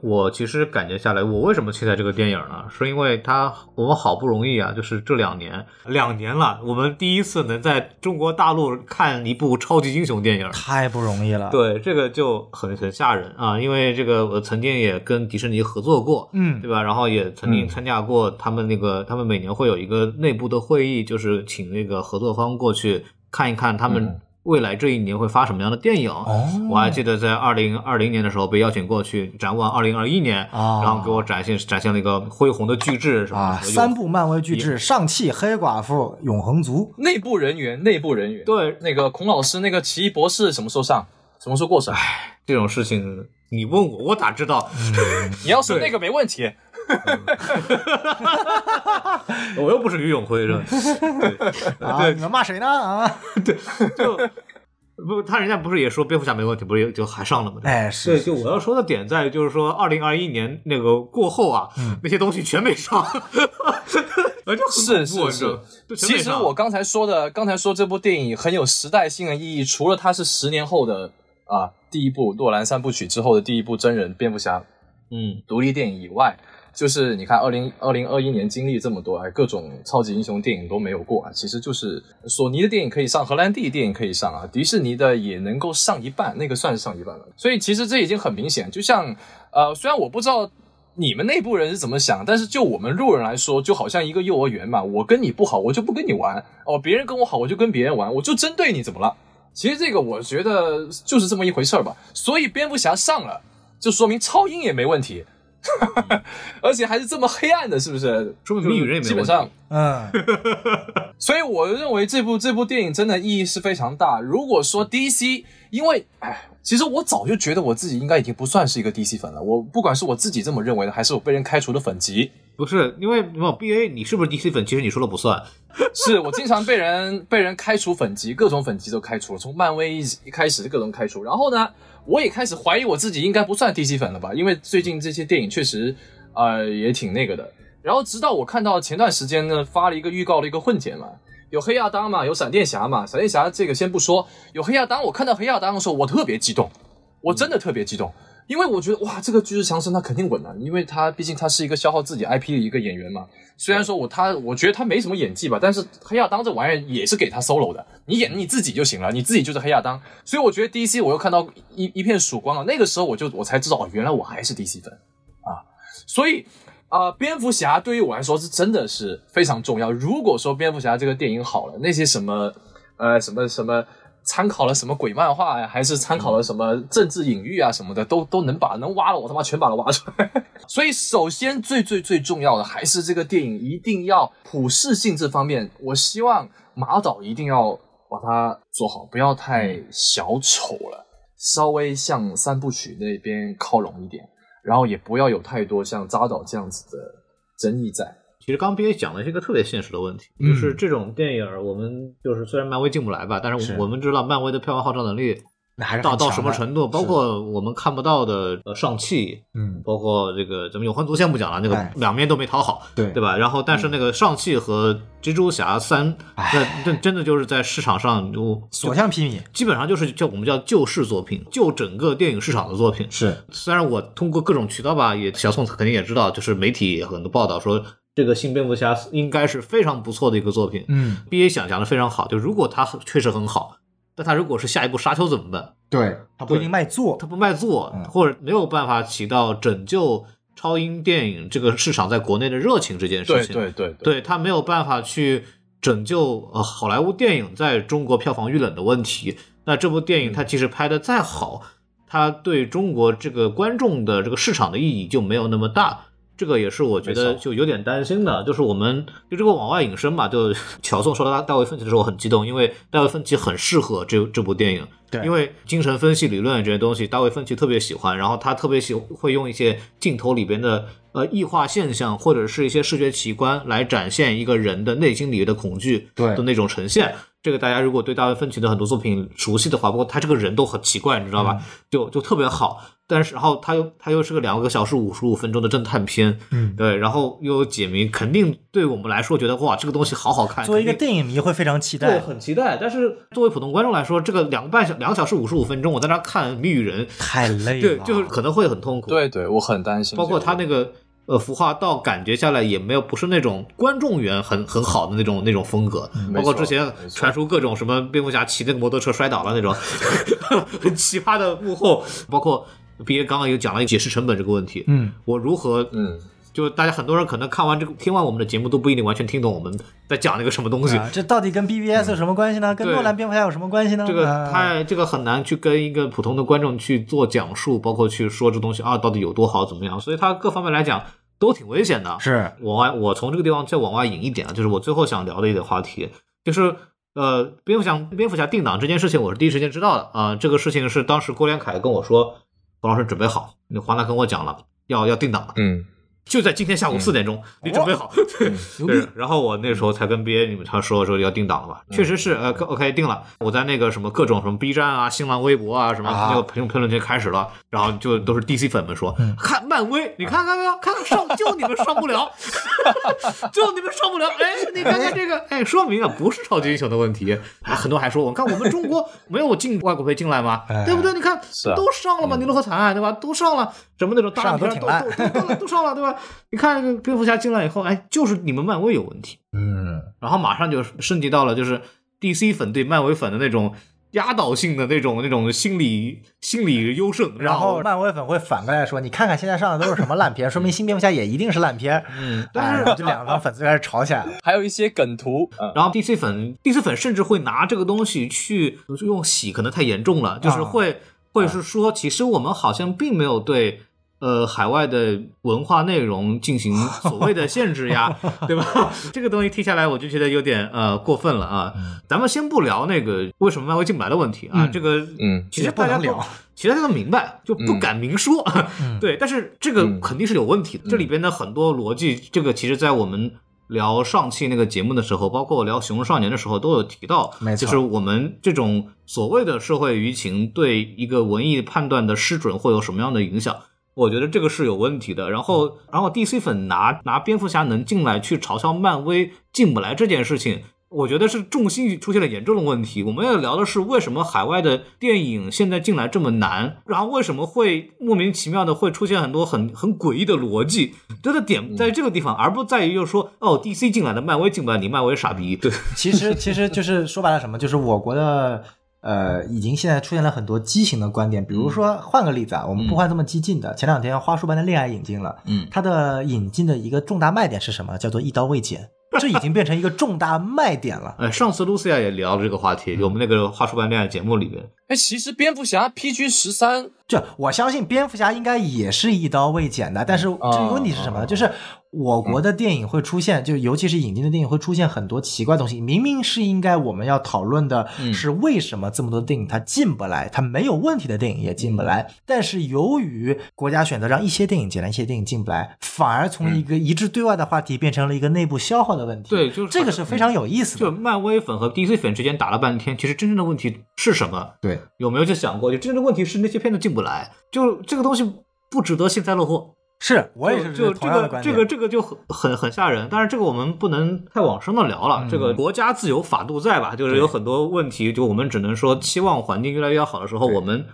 我其实感觉下来，我为什么期待这个电影呢？是因为它我们好不容易啊，就是这两年两年了，我们第一次能在中国大陆看一部超级英雄电影。太不容易了。，对，这个就很很吓人啊！因为这个我曾经也跟迪士尼合作过，嗯对吧？然后也曾经参加过他们那个，他们每年会有一个内部的会议，就是请那个合作方过去看一看他们嗯未来这一年会发什么样的电影。哦。我还记得在二零二零年的时候被邀请过去展望二零二一年，啊然后给我展现展现了一个恢宏的巨制什么啊，三部漫威巨制：上汽、黑寡妇、永恒族。内部人员，内部人员，对。那个孔老师那个奇异博士什么时候上？什么时候过审？这种事情，你问我，我咋知道？你要说那个没问题，我又不是于永辉，是吧？啊，你们骂谁呢？啊，对就不，他人家不是也说蝙蝠侠没问题，不是也就还上了吗？哎，对，是，就我要说的点在于，就是说，二零二一年那个过后啊，那些东西全没上，而且很是是是。其实我刚才说的，刚才说这部电影很有时代性的意义，除了它是十年后的啊第一部诺兰三部曲之后的第一部真人蝙蝠侠嗯独立电影以外，就是你看二零二零二一年经历这么多，哎，各种超级英雄电影都没有过啊。其实就是索尼的电影可以上，荷兰弟电影可以上啊，迪士尼的也能够上一半，那个算是上一半了。所以其实这已经很明显，就像呃，虽然我不知道。你们内部人是怎么想？但是就我们路人来说，就好像一个幼儿园嘛，我跟你不好，我就不跟你玩哦；别人跟我好，我就跟别人玩，我就针对你，怎么了？其实这个我觉得就是这么一回事儿吧。所以蝙蝠侠上了，就说明超英也没问题，而且还是这么黑暗的，是不是？说明谜语人也没问题基本上，嗯，所以我认为这部这部电影真的意义是非常大。如果说 DC，因为哎，其实我早就觉得我自己应该已经不算是一个 DC 粉了。我不管是我自己这么认为的，还是我被人开除的粉籍，不是因为没有 B A，你是不是 DC 粉？其实你说了不算。是我经常被人被人开除粉籍，各种粉籍都开除了，从漫威一一开始各种开除。然后呢，我也开始怀疑我自己应该不算 DC 粉了吧，因为最近这些电影确实呃也挺那个的。然后直到我看到前段时间呢发了一个预告的一个混剪嘛，有黑亚当嘛，有闪电侠嘛，闪电侠这个先不说，有黑亚当，我看到黑亚当的时候我特别激动，我真的特别激动。因为我觉得哇，这个巨石强森他肯定稳了，因为他毕竟他是一个消耗自己 IP 的一个演员嘛。虽然说我他我觉得他没什么演技吧，但是黑亚当这玩意儿也是给他 solo 的，你演你自己就行了，你自己就是黑亚当。所以我觉得 DC 我又看到一一片曙光了，那个时候我就我才知道哦，原来我还是 DC 粉啊。所以、呃蝙蝠侠对于我来说是真的是非常重要。如果说蝙蝠侠这个电影好了，那些什么呃什么什么。参考了什么鬼漫画呀，还是参考了什么政治隐喻啊什么的，都都能把能挖了，我他妈全把它挖出来。所以，首先最最最重要的还是这个电影一定要普适性这方面，我希望马导一定要把它做好，不要太小丑了，稍微向三部曲那边靠拢一点，然后也不要有太多像扎导这样子的争议在。其实刚 B A 讲的是一个特别现实的问题，嗯就是这种电影，我们就是虽然漫威进不来吧，但是是我们知道漫威的票房号召能力那还是到到什么程度，包括我们看不到的呃上汽，嗯，包括这个咱们永恒族先不讲了，那个哎两面都没讨好，对对吧？然后但是那个上汽和蜘蛛侠三，那这真的就是在市场上就 所向披靡，基本上就是叫我们叫救市作品，救整个电影市场的作品。是虽然我通过各种渠道吧，也小宋肯定也知道，就是媒体也很多报道说，这个新蝙蝠侠应该是非常不错的一个作品。嗯，B A 想讲的非常好，就如果它确实很好，但他如果是下一部沙丘怎么办？对，他不一定卖座他，不卖座，嗯或者没有办法起到拯救超英电影这个市场在国内的热情这件事对情。对对对他没有办法去拯救呃好莱坞电影在中国票房遇冷的问题。那这部电影它即使拍的再好，它对中国这个观众的这个市场的意义就没有那么大。这个也是我觉得就有点担心的，就是我们就这个往外引申嘛，就 乔宋说到大卫芬奇的时候，我很激动，因为大卫芬奇很适合这这部电影，对因为精神分析理论这些东西，大卫芬奇特别喜欢，然后他特别喜会用一些镜头里边的呃异化现象或者是一些视觉奇观来展现一个人的内心里的恐惧对的那种呈现。这个大家如果对大卫芬奇的很多作品熟悉的话，包括他这个人都很奇怪，你知道吧？就就特别好。但是然后他又他又是个两个小时五十五分钟的侦探片，嗯对，然后又有解谜，肯定对我们来说觉得哇，这个东西好好看。作为一个电影迷会非常期待对，很期待。但是作为普通观众来说，这个两个半小两个小时五十五分钟，我在那看《谜语人》，太累了。对，就是可能会很痛苦。对对，我很担心。包括他那个呃服化道，感觉下来也没有不是那种观众缘很很好的那种那种风格。包括之前传出各种什么蝙蝠侠骑那个摩托车摔倒了那种 很奇葩的幕后，包括 B A 刚刚也讲了解释成本这个问题。嗯，我如何嗯，就大家很多人可能看完这个听完我们的节目都不一定完全听懂我们在讲那个什么东西。啊，这到底跟 BBS 有什么关系呢？跟诺兰蝙蝠侠有什么关系呢？这个啊太这个很难去跟一个普通的观众去做讲述，包括去说这东西啊到底有多好怎么样，所以它各方面来讲都挺危险的。是往外，我从这个地方再往外引一点啊，就是我最后想聊的一点话题，就是呃，蝙蝠侠蝙蝠侠定档这件事情，我是第一时间知道的啊、这个事情是当时郭连凯跟我说，冯老师准备好，那华纳跟我讲了，要要定档了，嗯，就在今天下午四点钟，你准备好。对牛逼，然后我那时候才跟 BA 你们他说说要定档了吧？确实是，呃，OK 定了。我在那个什么各种什么 B 站啊、新浪微博啊什么啊那个评评论区开始了，然后就都是 DC 粉们说，看漫威，你看看没有？看看上就你们上不了，就你们上不了。哎，你看看这个，哎，说明啊不是超级英雄的问题。哎，很多还说，我看我们中国没有进外国配进来吗？哎对不对？你看都上了嘛，尼罗河惨案对吧？都上了，什么那种大上烂片都得都都都都都上了对吧？你看这个蝙蝠侠进来以后，哎，就是你们漫威有问题。嗯，然后马上就升级到了就是 DC 粉对漫威粉的那种压倒性的那种那种心理心理优胜，然后漫威粉会反过来说，你看看现在上的都是什么烂片，说明新蝙蝠侠也一定是烂片。嗯，哎但是然后这两方粉丝开始吵起来了。还有一些梗图，嗯，然后 DC 粉 DC 粉甚至会拿这个东西去用洗，可能太严重了，就是会、会是说，其实我们好像并没有对。呃，海外的文化内容进行所谓的限制呀，对吧？这个东西听下来，我就觉得有点呃过分了啊。咱们先不聊那个为什么漫威进不来的问题啊，嗯这个嗯其实大家聊其实大家都明白，就不敢明说。嗯 对，但是这个嗯肯定是有问题的。这里边的很多逻辑，这个其实在我们聊上期那个节目的时候，包括聊《熊少年》的时候都有提到，就是我们这种所谓的社会舆情对一个文艺判断的失准会有什么样的影响。我觉得这个是有问题的。然后，然后 DC 粉拿拿蝙蝠侠能进来去嘲笑漫威进不来这件事情，我觉得是重心出现了严重的问题。我们要聊的是为什么海外的电影现在进来这么难，然后为什么会莫名其妙的会出现很多很很诡异的逻辑。这个点在这个地方，而不在于就是说哦，DC 进来的，漫威进不来，你漫威傻逼。对，其实其实就是说白了什么，就是我国的呃，已经现在出现了很多畸形的观点。比如说，换个例子啊，我们不换这么激进的。前两天花束般的恋爱引进了，嗯它的引进的一个重大卖点是什么？叫做一刀未剪，这已经变成一个重大卖点了。呃，上次露西亚也聊了这个话题，我们那个花束般恋爱节目里边，哎，其实蝙蝠侠 PG 十三，这我相信蝙蝠侠应该也是一刀未剪的，但是嗯这个问题是什么呢？就是我国的电影会出现，就尤其是引进的电影会出现很多奇怪的东西。明明是应该我们要讨论的嗯是为什么这么多电影它进不来，它没有问题的电影也进不来，嗯但是由于国家选择让一些电影进来，一些电影进不来，反而从一个一致对外的话题变成了一个内部消耗的问题。对就是这个是非常有意思的就。漫威粉和 DC 粉之间打了半天，其实真正的问题是什么？对，有没有去想过？就真正的问题是那些片子进不来，就这个东西不值得幸灾乐祸。是我也是就就这。个这个这个就很很很吓人，但是这个我们不能太往深的聊了。嗯这个国家自有法度在吧？就是有很多问题，就我们只能说期望环境越来越好的时候，我们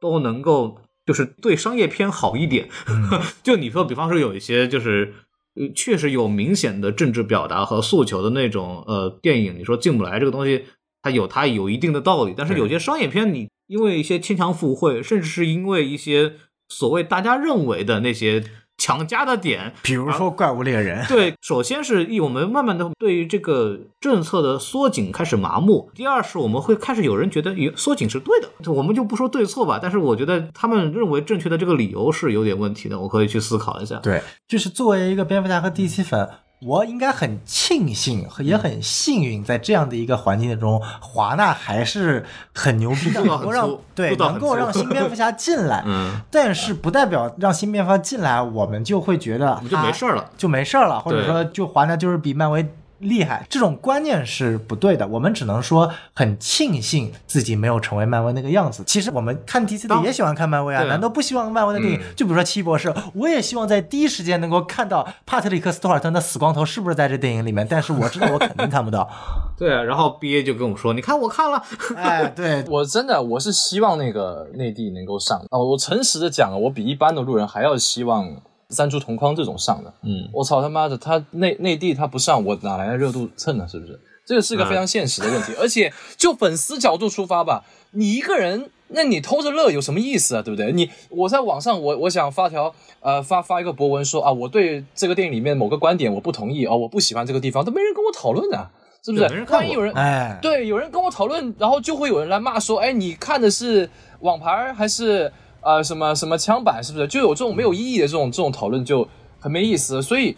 都能够就是对商业片好一点。嗯 就你说，比方说有一些就是。呃，确实有明显的政治表达和诉求的那种呃电影，你说进不来这个东西，它有它有一定的道理，但是有些商业片，你因为一些牵强附会，甚至是因为一些所谓大家认为的那些强加的点，比如说《怪物猎人》，对，首先是一我们慢慢的对于这个政策的缩紧开始麻木，第二是我们会开始有人觉得诶缩紧是对的，我们就不说对错吧，但是我觉得他们认为正确的这个理由是有点问题的，我可以去思考一下。对，就是作为一个蝙蝠侠和 DC 粉，我应该很庆幸，也很幸运，在这样的一个环境中，华纳还是很牛逼的，能够让对能够让新蝙蝠侠进来。嗯，但是不代表让新蝙蝠侠进来，我们就会觉得就没事了。就没事了，或者说就华纳就是比漫威厉害，这种观念是不对的。我们只能说很庆幸自己没有成为漫威那个样子。其实我们看 DC 的也喜欢看漫威啊，难道不希望漫威的电影？就比如说奇异博士，我也希望在第一时间能够看到帕特里克斯图尔特那死光头是不是在这电影里面，但是我知道我肯定看不到。对啊，然后 B A 就跟我说，你看我看了，哎，对，我真的我是希望那个内地能够上啊！我诚实的讲啊，我比一般的路人还要希望三株同框这种上的。嗯，我操他妈的，他内内地他不上，我哪来的热度蹭呢？是不是？这个是个非常现实的问题。而且就粉丝角度出发吧，你一个人，那你偷着乐有什么意思啊？对不对？你我在网上，我我想发条呃发发一个博文说啊，我对这个电影里面某个观点我不同意啊，我不喜欢这个地方，都没人跟我讨论啊，是不是万一有人哎，对，有人跟我讨论，然后就会有人来骂说，哎，你看的是网盘还是呃什么什么枪版，是不是？就有这种没有意义的这种这种讨论就很没意思。所以，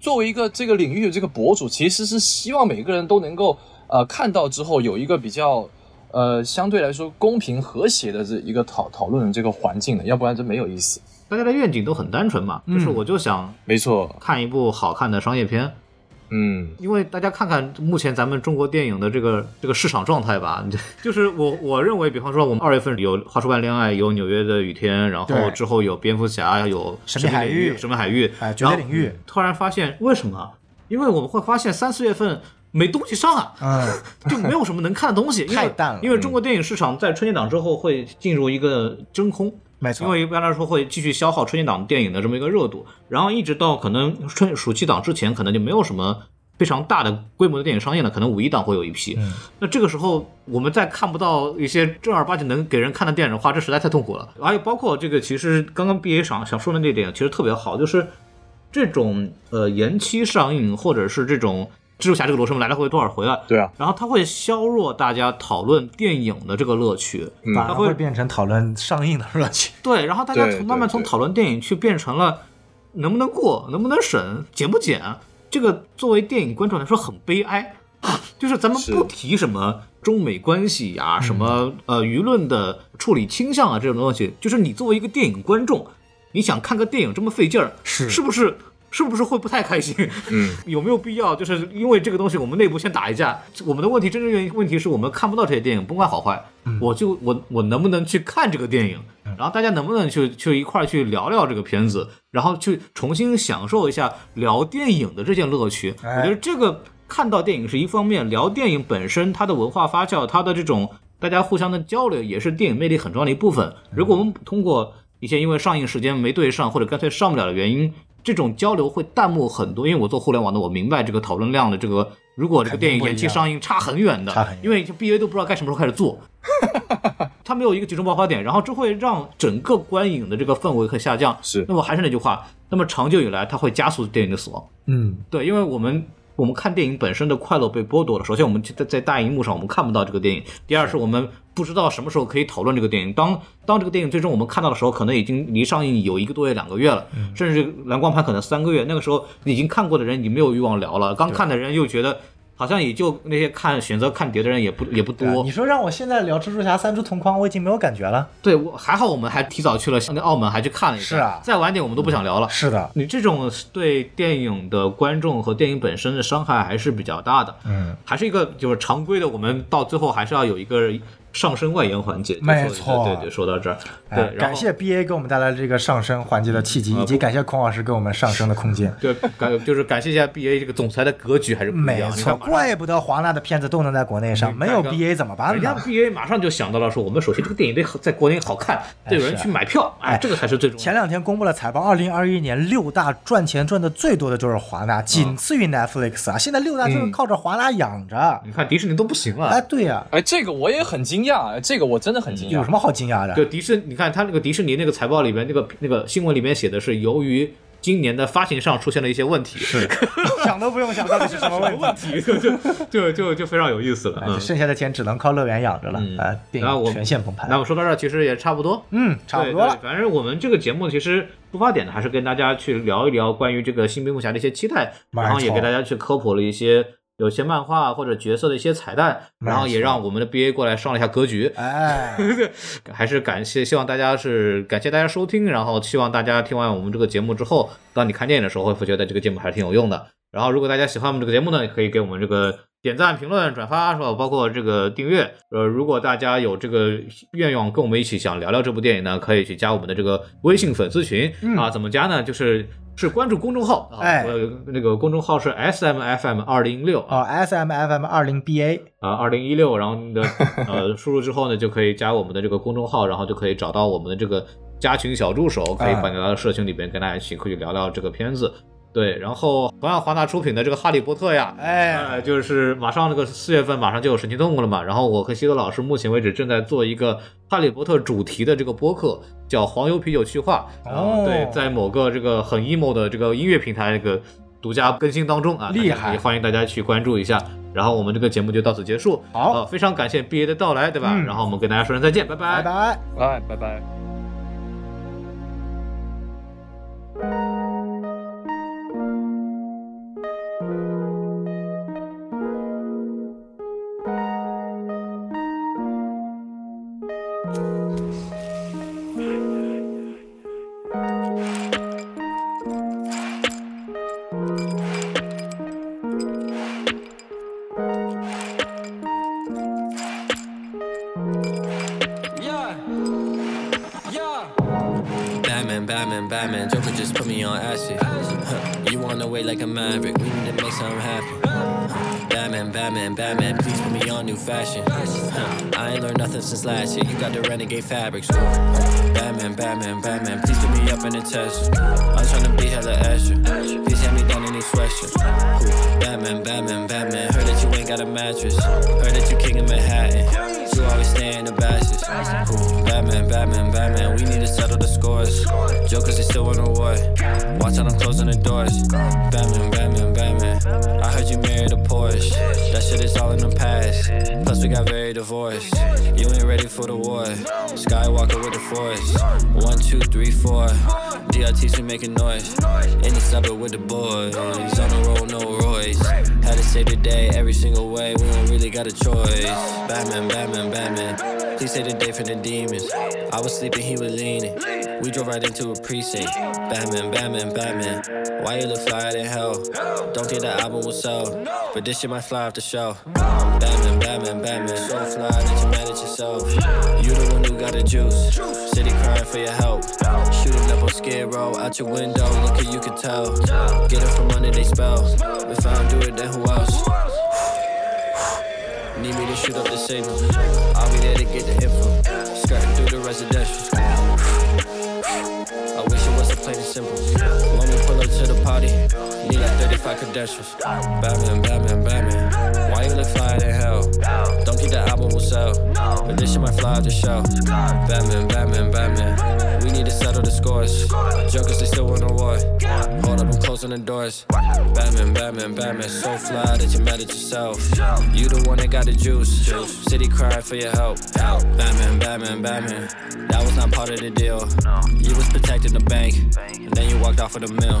作为一个这个领域的这个博主，其实是希望每个人都能够呃看到之后有一个比较呃相对来说公平和谐的这一个讨讨论的这个环境的，要不然真没有意思。大家的愿景都很单纯嘛，就是嗯我就想没错，看一部好看的商业片，嗯，因为大家看看目前咱们中国电影的这个这个市场状态吧，就是我我认为，比方说我们二月份有《花束般恋爱》，有《纽约的雨天》，然后之后有蝙蝠侠，有神秘海域领神秘海域，哎绝对领域然后突然发现为什么？因为我们会发现三四月份没东西上啊，嗯，就没有什么能看的东西，因为 太淡了。因为中国电影市场在春节档之后会进入一个真空，没错，因为一般来说会继续消耗春节档电影的这么一个热度，然后一直到可能春暑期档之前，可能就没有什么非常大的规模的电影上映了，可能五一档会有一批。嗯那这个时候我们再看不到一些正儿八经能给人看的电影的话，这实在太痛苦了。还有包括这个，其实刚刚 B A 想想说的那点其实特别好，就是这种呃延期上映或者是这种蜘蛛侠这个罗生门来来回回多少回了。对啊，然后它会削弱大家讨论电影的这个乐趣，嗯它会会变成讨论上映的乐趣。对，然后大家从慢慢从讨论电影去变成了能不能过，能不能审，剪不剪，这个作为电影观众来说很悲哀。就是咱们不提什么中美关系呀、什么呃舆论的处理倾向啊这种东西，就是你作为一个电影观众，你想看个电影这么费劲儿，是是不是？是不是会不太开心？嗯，有没有必要？就是因为这个东西，我们内部先打一架。我们的问题真正原因问题是我们看不到这些电影，甭管好坏，我就我我能不能去看这个电影？然后大家能不能去去一块儿去聊聊这个片子，然后去重新享受一下聊电影的这件乐趣？哎我觉得这个看到电影是一方面，聊电影本身它的文化发酵，它的这种大家互相的交流，也是电影魅力很重要的一部分。如果我们通过一些因为上映时间没对上，或者干脆上不了的原因，这种交流会淡漠很多。因为我做互联网的，我明白这个讨论量的这个，如果这个电影延期上映差很远的，差很远因为 BA 都不知道该什么时候开始做。它没有一个集中爆发点，然后这会让整个观影的这个氛围会下降。是那么还是那句话，那么长久以来，它会加速电影的死亡。嗯，对，因为我们我们看电影本身的快乐被剥夺了。首先，我们在在大荧幕上我们看不到这个电影；第二是我们不知道什么时候可以讨论这个电影。当当这个电影最终我们看到的时候，可能已经离上映有一个多月、两个月了，甚至蓝光盘可能三个月。那个时候已经看过的人已经没有欲望聊了，刚看的人又觉得好像也就那些看选择看碟的人也不也不多。啊你说让我现在聊蜘蛛侠三只同框，我已经没有感觉了。对我还好，我们还提早去了那澳门，还去看了一下。是啊再晚点我们都不想聊了。是的，你这种对电影的观众和电影本身的伤害还是比较大的。嗯，还是一个就是常规的，我们到最后还是要有一个上升外延环节。没错对对，说到这儿，哎对，感谢 BA 给我们带来这个上升环节的契机，嗯以及感谢孔老师给我们上升的空间。对感就是感谢一下 BA 这个总裁的格局还是不一没错，怪不得华纳的片子都能在国内上，你没有看看 BA 怎么办人家？BA 马上就想到了说，我们首先这个电影得在国内好看，得有人去买票，哎，这个才是最重要的。前两天公布了财报，二零二一年六大赚钱赚的最多的就是华纳，仅次于 Netflix 啊。现在六大就是靠着华纳养着。你看迪士尼都不行了，哎，对呀，哎，这个我也很惊讶，哎这个我真的很惊讶。有什么好惊讶的？就迪士，你看他那个迪士尼那个财报里面，那个那个新闻里面写的是，由于今年的发行上出现了一些问题，是 想都不用想，到底是什么问题？问题，就就就就就非常有意思了。剩下的钱只能靠乐园养着了嗯啊！电然后我影全线崩盘那。我说到这儿，其实也差不多。嗯，差不多了。反正我们这个节目其实出发点呢，还是跟大家去聊一聊关于这个新蝙蝠侠的一些期待，没然后也错给大家去科普了一些有些漫画或者角色的一些彩蛋，然后也让我们的 BA 过来上了一下格局。哎，还是感谢，希望大家是感谢大家收听，然后希望大家听完我们这个节目之后，当你看电影的时候，会觉得这个节目还是挺有用的。然后如果大家喜欢我们这个节目呢，也可以给我们这个点赞、评论、转发，是吧？包括这个订阅。呃，如果大家有这个愿望跟我们一起想聊聊这部电影呢，可以去加我们的这个微信粉丝群、啊。怎么加呢？就是是关注公众号啊，哎我那个公众号是 S M F M 二零六啊。哦，S M F M 二零 B A，啊，二零一六，然后你的呃输入之后呢，就可以加我们的这个公众号，然后就可以找到我们的这个加群小助手，可以啊把你拉到社群里边，跟大家一起可以聊聊这个片子。对，然后同样华纳出品的这个《哈利波特》呀，哎，呃，就是马上这个四月份马上就有神奇动物了嘛，然后我和西多老师目前为止正在做一个哈利波特主题的这个播客，叫黄油啤酒去化。哦对，在某个这个很 emo 的这个音乐平台这个独家更新当中啊，厉害也欢迎大家去关注一下。然后我们这个节目就到此结束。好呃，非常感谢 BA 的到来，对吧？嗯然后我们跟大家说声再见，拜拜拜。拜，拜拜。Batman, Batman. Joker just put me on acid. You the way like a maverick. We need to make something happen. Batman, Batman, Batman. Please put me on new fashion. I ain't learned nothing since last year. You got the renegade fabrics. Batman, Batman, Batman. Please put me up in the test. I'm tryna be hella extra. Please hand me down any sweatshirt. Batman, Batman, Batman. Heard that you ain't got a mattress. Heard that you king of Manhattan. You always stay in the bashes. Batman, Batman, Batman. We need to settle the scores. Jokers, they still on the war. Watch out, I'm closing the doors. Batman, Batman, Batman. I heard you married a Porsche. That shit is all in the past. Plus, we got very divorced. You ain't ready for the war. Skywalker with the force. One, two, three, four. DRTs, we making noise. In the suburb with the boys. On the road, no Royce. Had to save the day every single way. We don't really got a choice. Batman, Batman, Batman. Please save the day for the demons. I was sleeping, he was leaning. We drove right into a precinct. Batman, Batman, Batman. Why you look flyer than hell? Don't think the album will sell. But this shit might fly off the shelf. Batman, Batman, Batman. So fly that you mad at yourself. You the one who got the juice. City crying for your help. Shooting up on Skid Row. Out your window, look at you can tell. Get it from under they spell. If I don't do it, then who else? Need me to shoot up the signal. I'll be there to get the info. Skirting through the residential. I wish it wasn't plain and simple. When party, need like 35 credentials. Batman, Batman, Batman. Why you look flyer than hell? Don't think the album will sell. But this shit might fly off the shelf. Batman, Batman, Batman. We need to settle the scores. Jokers, they still want a war. Hold up, I'm closing the doors. Batman, Batman, Batman. So fly that you mad at yourself. You the one that got the juice. City crying for your help. Batman, Batman, Batman. That was not part of the deal. You was protecting the bank, and then you walked off with a mill.